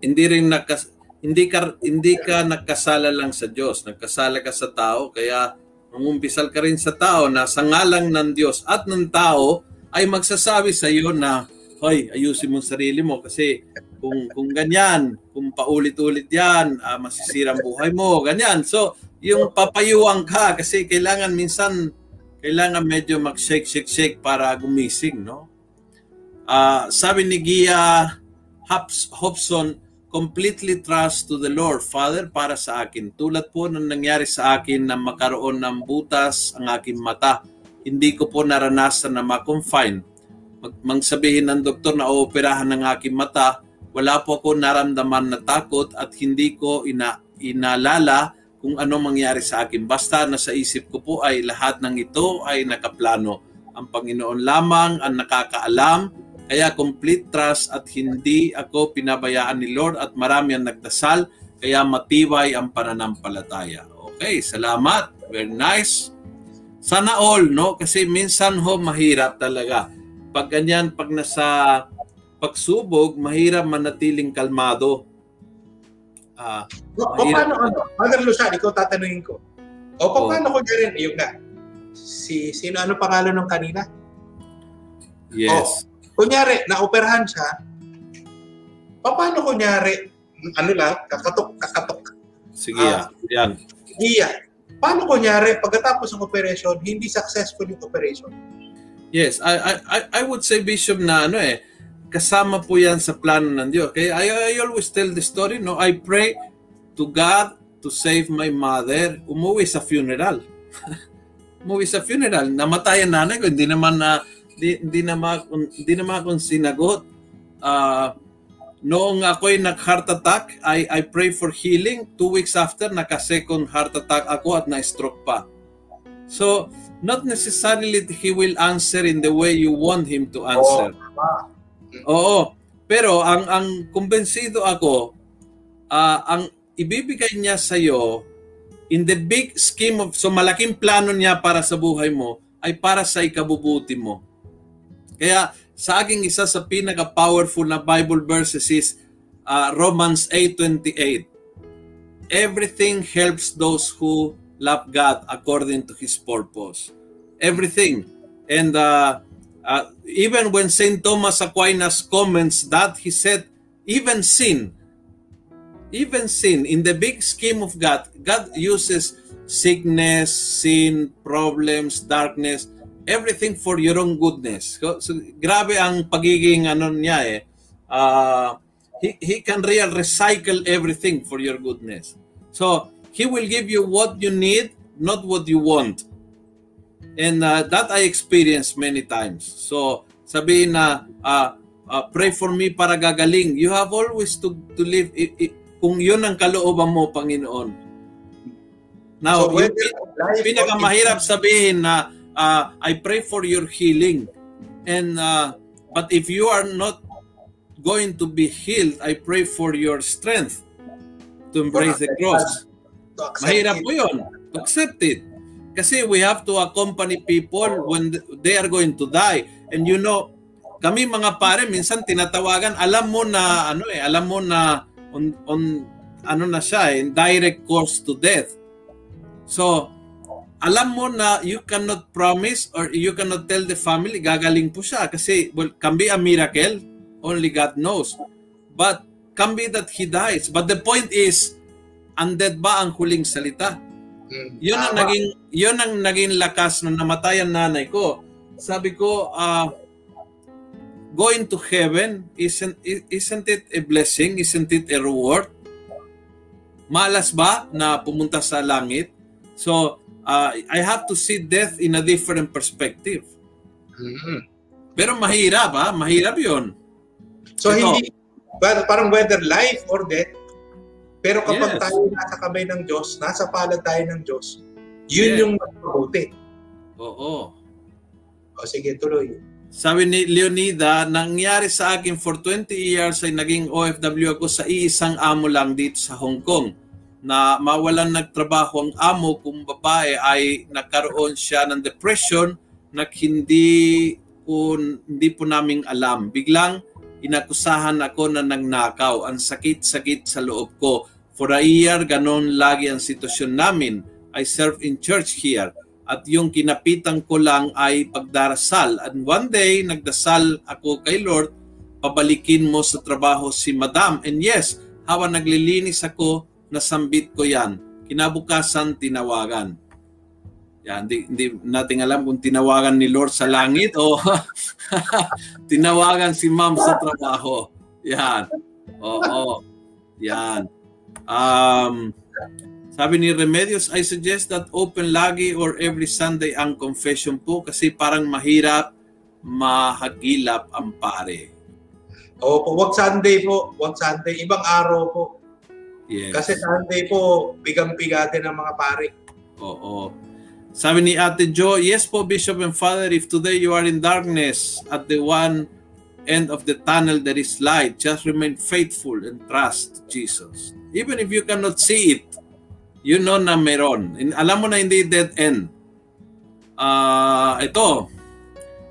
hindi rin nakas hindi ka hindi ka nagkasala lang sa Diyos, nagkasala ka sa tao kaya mangumpisal ka rin sa tao na sa ngalang ng Diyos at ng tao ay magsasabi sa iyo na hoy, ayusin mo sarili mo kasi kung kung ganyan, kung paulit-ulit 'yan, ah, masisira ang buhay mo, ganyan. So, yung papayuang ka kasi kailangan minsan kailangan medyo mag-shake shake shake para gumising, no? Ah, sabi ni Gia Hobson, completely trust to the Lord, Father, para sa akin. Tulad po ng nangyari sa akin na makaroon ng butas ang aking mata. Hindi ko po naranasan na ma-confine. Mag, mangsabihin ng doktor na ooperahan ng aking mata, wala po ako naramdaman na takot at hindi ko ina, inalala kung ano mangyari sa akin. Basta nasa isip ko po ay lahat ng ito ay nakaplano. Ang Panginoon lamang ang nakakaalam kaya complete trust at hindi ako pinabayaan ni Lord at marami ang nagdasal kaya matibay ang pananampalataya. Okay, salamat. Very nice. Sana all, no? Kasi minsan ho, mahirap talaga. Pag ganyan, pag nasa pagsubok, mahirap manatiling kalmado. Ah, O, o Mahirap. paano ano? Father Lucian, ikaw tatanungin ko. O Oo. paano ko rin, yung nga, si, sino ano pangalan ng kanina? yes. Kunyari, naoperahan siya, paano kunyari, ano lang, kakatok, kakatok, Sige, ah. yan. iya. Paano kunyari, pagkatapos ng operation, hindi successful yung operation? Yes, I, I, I- would say, Bishop, na ano eh, kasama po yan sa plano ng Diyos. Kaya I, I always tell the story, no? I pray to God to save my mother. Umuwi sa funeral. Umuwi sa funeral. Namatay ang nanay ko. Hindi naman na, di, di naman, di naman akong sinagot. Ah, noong ako'y nag-heart attack, I, I pray for healing. Two weeks after, naka-second heart attack ako at na-stroke pa. So, not necessarily he will answer in the way you want him to answer. Oo. Pero ang ang kumbensido ako, ah, ang ibibigay niya sa iyo in the big scheme of so malaking plano niya para sa buhay mo ay para sa ikabubuti mo. Kaya sa aking isa sa pinaka-powerful na Bible verses is ah, Romans 8:28. Everything helps those who love God according to His purpose. Everything. And uh, uh, even when St. Thomas Aquinas comments that, he said, even sin, even sin, in the big scheme of God, God uses sickness, sin, problems, darkness, everything for your own goodness. So, so, grabe ang pagiging ano niya eh. Uh, he, he can real recycle everything for your goodness. So, he will give you what you need, not what you want. And uh, that I experienced many times. So, sabihin na, uh, uh, pray for me para gagaling. You have always to, to live, i- i- kung yun ang kalooban mo, Panginoon. Now, So, yung pinakamahirap sabihin na, uh, I pray for your healing. And, uh, but if you are not going to be healed, I pray for your strength to embrace the cross. Mahirap po yun. Accept it. Kasi we have to accompany people when they are going to die. And you know, kami mga pare, minsan tinatawagan, alam mo na, ano eh, alam mo na on, on ano na siya eh, direct course to death. So, alam mo na you cannot promise or you cannot tell the family, gagaling po siya. Kasi, well, can be a miracle, only God knows. But, can be that he dies. But the point is, undead ba ang huling salita? Mm, Yun ang naging yun ang naging lakas nung namatay ang nanay ko. Sabi ko, ah, going to heaven isn't isn't it a blessing? Isn't it a reward? Malas ba na pumunta sa langit? So, uh, I have to see death in a different perspective. Mhm. Pero mahirap ha, mahirap yon. So Ito. hindi well, parang whether life or death. Pero kapag Yes. tayo nasa kamay ng Diyos, nasa palad tayo ng Diyos, yun Yes. yung mabuti. Oo. O sige, tuloy. Sabi ni Leonida, nangyari sa akin for 20 years ay naging OFW ako sa iisang amo lang dito sa Hong Kong na mawalan nagtrabaho ang amo kung babae ay nagkaroon siya ng depression na hindi po, hindi po naming alam. Biglang inakusahan ako na nagnakaw. Ang sakit-sakit sa loob ko. For a year, ganon lagi ang sitwasyon namin. I serve in church here at yung kinapitan ko lang ay pagdarasal. And one day, nagdasal ako kay Lord, pabalikin mo sa trabaho si Madam. And yes, habang naglilinis ako, nasambit ko yan. Kinabukasan, tinawagan. Yan, hindi, hindi natin alam kung tinawagan ni Lord sa langit o tinawagan si Ma'am sa trabaho. Yan. Oo. Yan. Um, sabi ni Remedios, I suggest that open lagi or every Sunday ang confession po kasi parang mahirap mahagilap ang pare. Opo, wag Sunday po. Wag Sunday. Ibang araw po. Yes. Kasi Sunday po, bigang-bigate ng mga pare. Oo. Sabi ni Ate Jo, yes po Bishop and Father, if today you are in darkness at the one end of the tunnel there is light, just remain faithful and trust Jesus. Even if you cannot see it, you know na meron. In- Alam mo na hindi dead end. Ah, ito.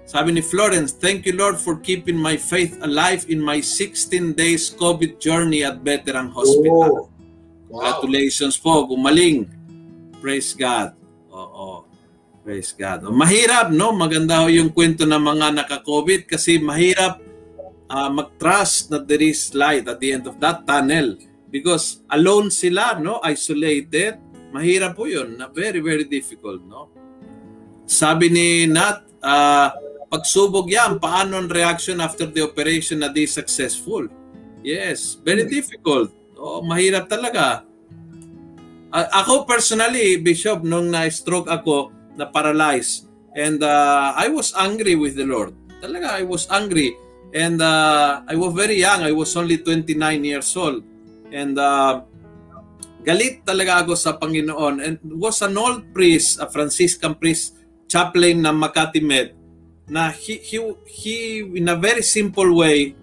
Sabi ni Florence, thank you Lord for keeping my faith alive in my 16 days COVID journey at Veteran Hospital. Oh. Wow. Congratulations po, gumaling. Praise God. Oo. Praise God. O, mahirap, no? Maganda ho yung kwento ng mga naka-COVID kasi mahirap ah, mag-trust that there is light at the end of that tunnel. Because alone sila, no? Isolated. Mahirap po yun. Na very, very difficult, no? Sabi ni Nat, ah, pagsubok yan, paano ang reaction after the operation na di successful? Yes, very difficult. Oh, mahirap talaga. A- ako personally, Bishop, nung na-stroke ako, na-paralyze, and uh, I was angry with the Lord. Talaga, I was angry. And uh, I was very young. I was only 29 years old. And uh, galit talaga ako sa Panginoon. And was an old priest, a Franciscan priest, chaplain ng Makati Med, na he, he, he, in a very simple way,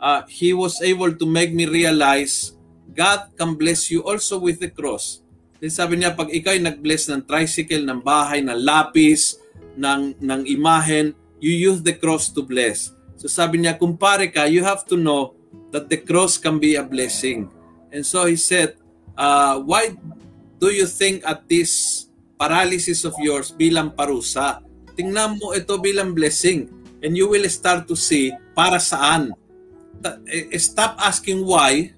uh, he was able to make me realize God can bless you also with the cross. Then sabi niya, pag ikaw ay nag-bless ng tricycle, ng bahay, ng lapis, ng, ng imahen, you use the cross to bless. So sabi niya, kumpare ka, you have to know that the cross can be a blessing. And so he said, uh, why do you think at this paralysis of yours bilang parusa? Tingnan mo ito bilang blessing. And you will start to see para saan. Eh, Stop asking why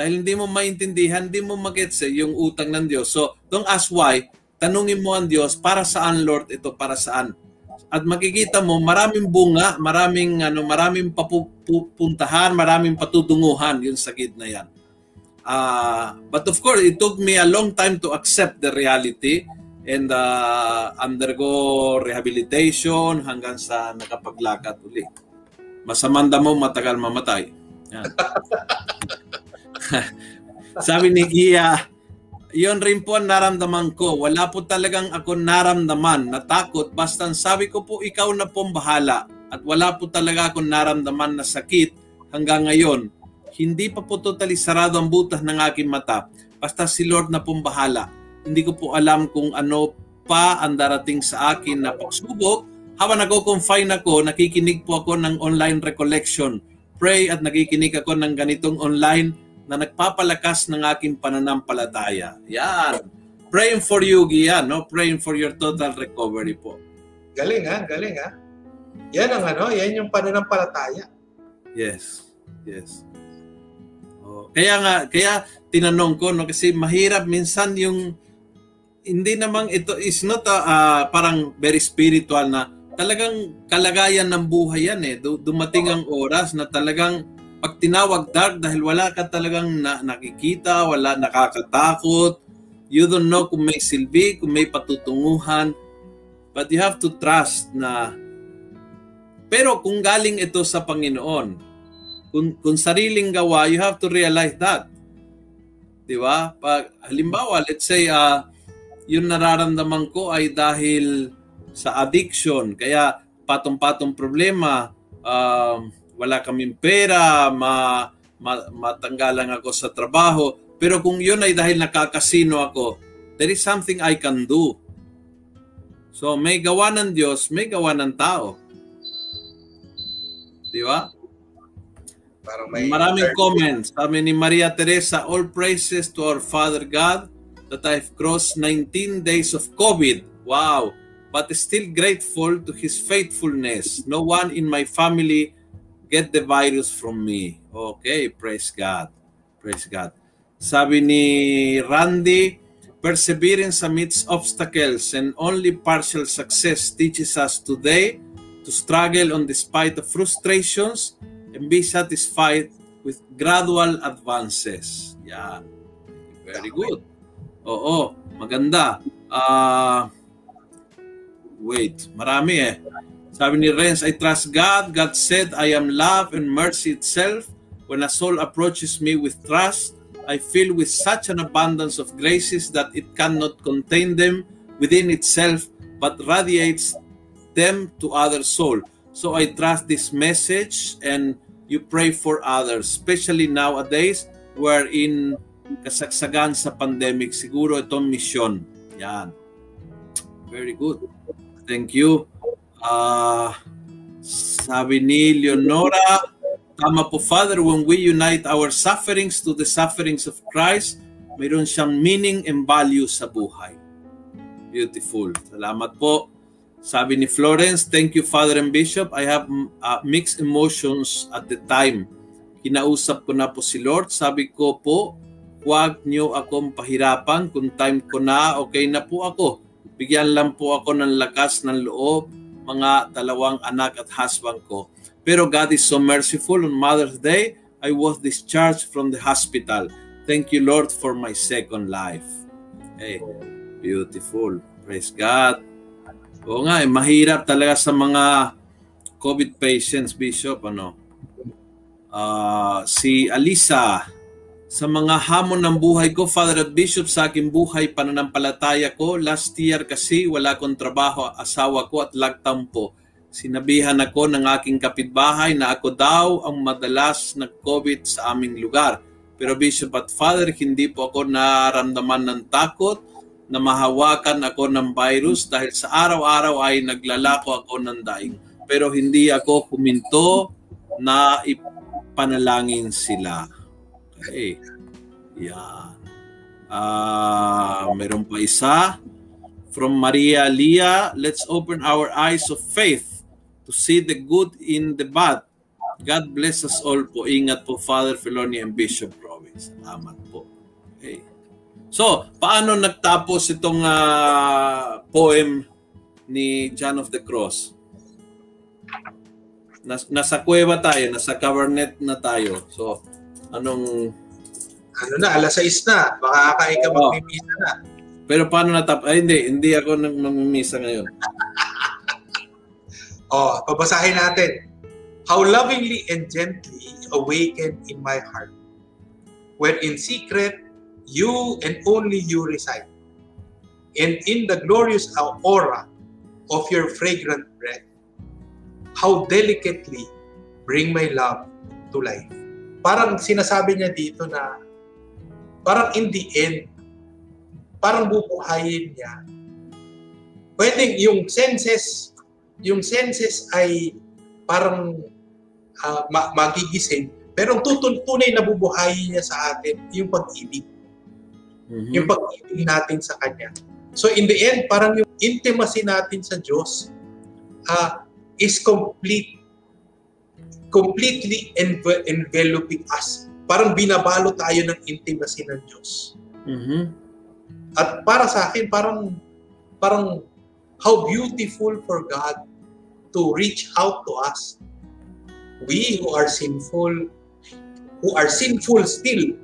dahil hindi mo maintindihan, hindi mo magets eh, yung utang ng Diyos. So, don't ask why. Tanungin mo ang Diyos, para saan Lord ito? Para saan? At makikita mo, maraming bunga, maraming, ano, maraming papupuntahan, maraming patutunguhan yung sakit na yan. Ah, but of course, it took me a long time to accept the reality and uh, undergo rehabilitation hanggang sa nakapaglakad uli. Masamanda mo matagal mamatay. Sabi ni Gia, yon rin po ang naramdaman ko. Wala po talagang ako naramdaman, natakot. Basta sabi ko po, ikaw na pong bahala. At wala po talaga akong naramdaman na sakit hanggang ngayon. Hindi pa po totally sarado ang butas ng aking mata. Basta si Lord na pong bahala. Hindi ko po alam kung ano pa ang darating sa akin na pagsubok. Habang nag-confine ako, nakikinig po ako ng online recollection. Pray at nakikinig ako ng ganitong online na nagpapalakas ng aking pananampalataya. Yan. Praying for you, Gia, no? Praying for your total recovery po. Galing ha, galing ha. Yan ang ano, yan yung pananampalataya. Yes. Yes. Oh, kaya nga, kaya tinanong ko, no? Kasi mahirap minsan yung, hindi namang ito is not a, ah, parang very spiritual na talagang kalagayan ng buhay yan eh. Du- Dumating ang oras na talagang pag tinawag dark dahil wala ka talagang na, nakikita, wala nakakatakot, you don't know kung may silbi, kung may patutunguhan, but you have to trust na pero kung galing ito sa Panginoon, kung, kung sariling gawa, you have to realize that. Di ba? Pag, halimbawa, let's say, uh, yung nararamdaman ko ay dahil sa addiction, kaya patong-patong problema, uh, wala kaming pera, ma, ma, matanggalan ako sa trabaho. Pero kung yun ay dahil nakakasino ako, there is something I can do. So may gawa ng Diyos, may gawa ng tao. Di ba? Parang may Maraming comments. Sabi ni Maria Teresa, all praises to our Father God that I've crossed 19 days of COVID. Wow! But still grateful to His faithfulness. No one in my family get the virus from me. Okay, praise God. Praise God. Sabi ni Randy, perseverance amidst obstacles and only partial success teaches us today to struggle on despite of frustrations and be satisfied with gradual advances. Yeah, Very good. Oo, maganda. Uh, wait, marami eh. Sabi ni Renz, I trust God. God said, I am love and mercy itself. When a soul approaches me with trust, I feel with such an abundance of graces that it cannot contain them within itself, but radiates them to other soul. So I trust this message and you pray for others, especially nowadays wherein kasagsagan sa pandemic, siguro itong mission. Yan. Very good. Thank you. Uh, sabi ni Leonora, tama po Father, when we unite our sufferings to the sufferings of Christ, mayroon siyang meaning and value sa buhay. Beautiful. Salamat po. Sabi ni Florence, thank you Father and Bishop. I have uh, mixed emotions at the time. Kinausap ko na po si Lord. Sabi ko po, huwag niyo akong pahirapan. Kung time ko na, okay na po ako. Bigyan lang po ako ng lakas ng loob, mga dalawang anak at husband ko. Pero God is so merciful. On Mother's Day, I was discharged from the hospital. Thank you, Lord, for my second life. Hey, beautiful. Praise God. Oo nga, eh, mahirap talaga sa mga COVID patients, Bishop. Ano? Uh, si Alisa, sa mga hamon ng buhay ko, Father at Bishop, sa aking buhay, pananampalataya ko, last year kasi wala kong trabaho, asawa ko at lockdown po. Sinabihan ako ng aking kapitbahay na ako daw ang madalas nag-COVID sa aming lugar. Pero Bishop at Father, hindi po ako naramdaman ng takot na mahawakan ako ng virus dahil sa araw-araw ay naglalako ako ng daing. Pero hindi ako huminto na ipanalangin sila. Okay. Yan. Uh, meron pa isa. From Maria Lia, let's open our eyes of faith to see the good in the bad. God bless us all po. Ingat po, Father Feloni and Bishop Robin. Salamat po. Okay. So, paano nagtapos itong uh, poem ni John of the Cross? Nas, nasa kuweba tayo, nasa cabernet na tayo. So, anong... Ano na, alas 6 na. Baka kakain ka oh. magmimisa na. Pero paano natap... Ay, hindi. Hindi ako namimisa ngayon. oh, pabasahin natin. How lovingly and gently awakened in my heart. When in secret you and only you reside. And in the glorious aura of your fragrant breath, how delicately bring my love to life. Parang sinasabi niya dito na parang in the end, parang bubuhayin niya. Pwedeng yung senses, yung senses ay parang uh, magigising, pero ang tunay na bubuhayin niya sa atin, yung pag-ibig. Mm-hmm. Yung pag-ibig natin sa Kanya. So in the end, parang yung intimacy natin sa Diyos uh, is complete completely env- enveloping us. Parang binabalo tayo ng intimacy ng Diyos. Mm-hmm. At para sa akin, parang parang how beautiful for God to reach out to us. We who are sinful, who are sinful still.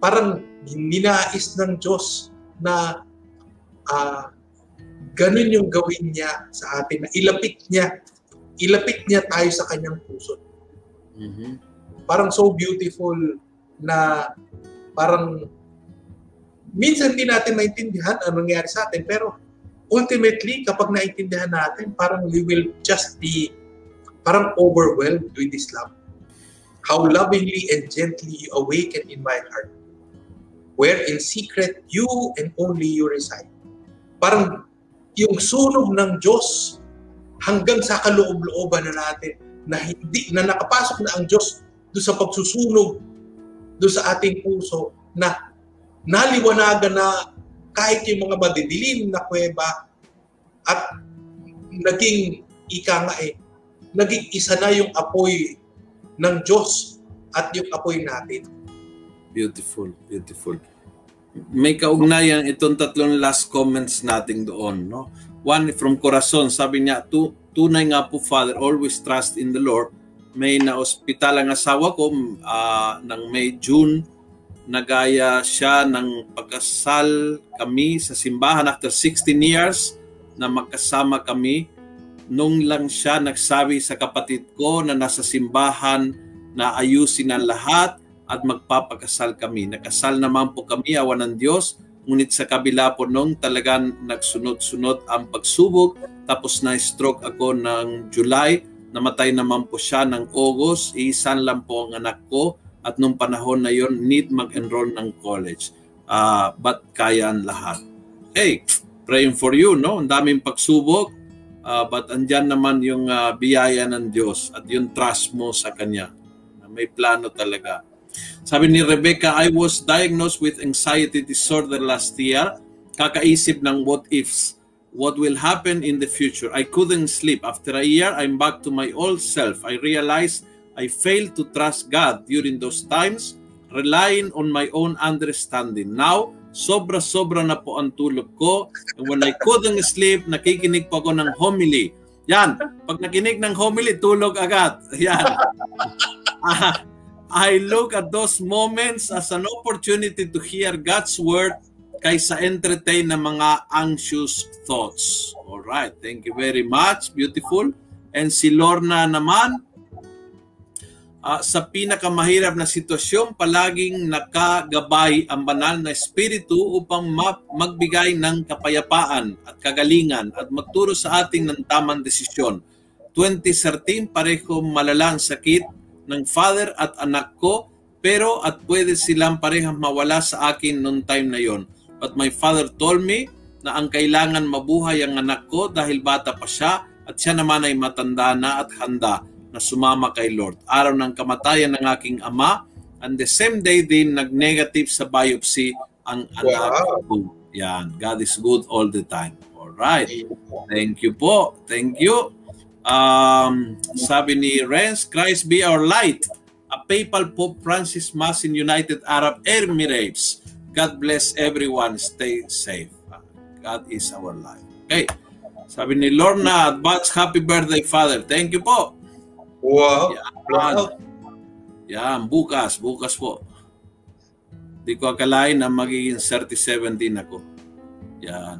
Parang ninais ng Diyos na uh, ganun yung gawin niya sa atin, na ilapit niya, ilapit niya tayo sa kanyang puso. Mm-hmm. Parang so beautiful na parang minsan hindi natin maintindihan ano nangyari sa atin, pero ultimately, kapag naintindihan natin, parang we will just be parang overwhelmed with this love. How lovingly and gently you awaken in my heart, where in secret you and only you reside. Parang yung sunog ng Diyos hanggang sa kaloob-looban na natin na hindi na nakapasok na ang Diyos do sa pagsusunog do sa ating puso na naliwanagan na kahit yung mga madidilim na kuweba at naging ika nga eh, naging isa na yung apoy ng Diyos at yung apoy natin. Beautiful, beautiful. May kaugnayan itong tatlong last comments natin doon. No? One from Corazon, sabi niya, tunay nga po Father, always trust in the Lord. May na-hospital ang asawa ko uh, ng May, June nagaya siya ng pagkasal kami sa simbahan after 16 years na magkasama kami. Nung lang siya nagsabi sa kapatid ko na nasa simbahan na ayusin ang lahat at magpapakasal kami. Nakasal naman po kami, awan ng Diyos. Ngunit sa kabila po nung talagang nagsunod-sunod ang pagsubok, tapos na-stroke ako ng July, namatay naman po siya ng August, isan lang po ang anak ko at nung panahon na yon need mag-enroll ng college. Uh, but kaya ang lahat. Hey, praying for you, no? Ang daming pagsubok, uh, but andyan naman yung uh, biyaya ng Diyos at yung trust mo sa Kanya. May plano talaga. Sabi ni Rebecca, I was diagnosed with anxiety disorder last year. Kakaisip ng what ifs. What will happen in the future? I couldn't sleep. After a year, I'm back to my old self. I realized I failed to trust God during those times, relying on my own understanding. Now, sobra-sobra na po ang tulog ko. And when I couldn't sleep, nakikinig po ako ng homily. Yan, pag nakinig ng homily, tulog agad. Yan. I look at those moments as an opportunity to hear God's word kaysa entertain ng mga anxious thoughts. All right, thank you very much. Beautiful. And si Lorna naman, uh, sa pinakamahirap na sitwasyon, palaging nakagabay ang banal na espiritu upang magbigay ng kapayapaan at kagalingan at magturo sa ating ng tamang desisyon. 2013, pareho malalang sakit ng father at anak ko, pero at pwede silang parehang mawala sa akin noong time na yon. But my father told me na ang kailangan mabuhay ang anak ko dahil bata pa siya at siya naman ay matanda na at handa na sumama kay Lord. Araw ng kamatayan ng aking ama, and the same day din nag-negative sa biopsy ang anak wow. ko. Yan, God is good all the time. All right. Thank you po. Thank you. Um, sabi ni Renz, Christ be our light. A papal Pope Francis Mass in United Arab Emirates. God bless everyone. Stay safe. God is our light. Okay. Sabi ni Lorna, advance happy birthday, Father. Thank you po. Wow. Yan. Yan, bukas, bukas po. Di ko akalain na magiging 37 din ako. Yan.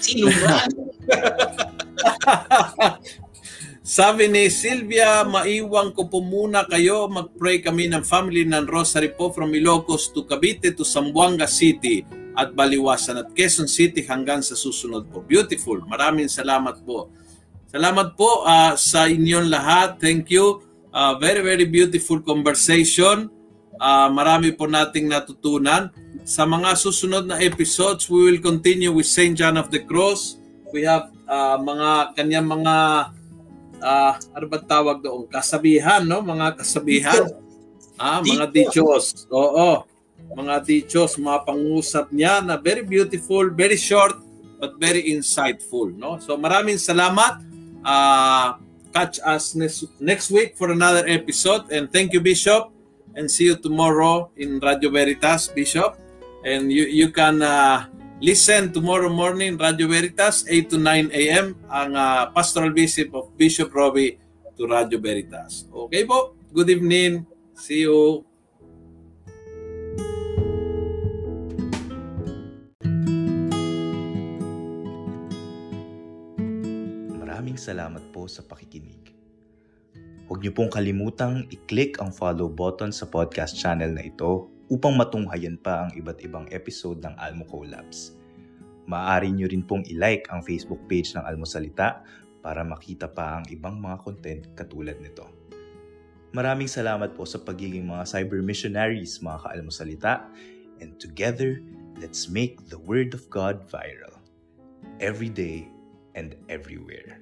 Sino ba? Sabi ni Silvia, maiwang ko po muna kayo. Mag-pray kami ng family ng Rosary po from Ilocos to Cavite to Zamboanga City at Baliwasan at Quezon City hanggang sa susunod po. Beautiful. Maraming salamat po. Salamat po uh, sa inyong lahat. Thank you. Uh, very, very beautiful conversation. Uh, marami po nating natutunan. Sa mga susunod na episodes, we will continue with St. John of the Cross. We have uh, mga kanyang mga uh, ano ba tawag doon? Kasabihan, no? Mga kasabihan. Ah, mga dichos. Oo. Mga dichos, mga pangusap niya na very beautiful, very short, but very insightful, no? So maraming salamat. Uh, catch us next, next week for another episode. And thank you, Bishop. And see you tomorrow in Radio Veritas, Bishop. And you, you can uh, listen tomorrow morning, Radio Veritas, 8 to 9 a.m. Ang uh, pastoral visit of Bishop Robbie to Radio Veritas. Okay po? Good evening. See you. Maraming salamat po sa pakikinig. Huwag niyo pong kalimutang i-click ang follow button sa podcast channel na ito upang matunghayan pa ang iba't ibang episode ng Almo Collabs. Maaari niyo rin pong i-like ang Facebook page ng Almosalita para makita pa ang ibang mga content katulad nito. Maraming salamat po sa pagiging mga cyber missionaries mga kaalmosalita and together, let's make the Word of God viral every day and everywhere.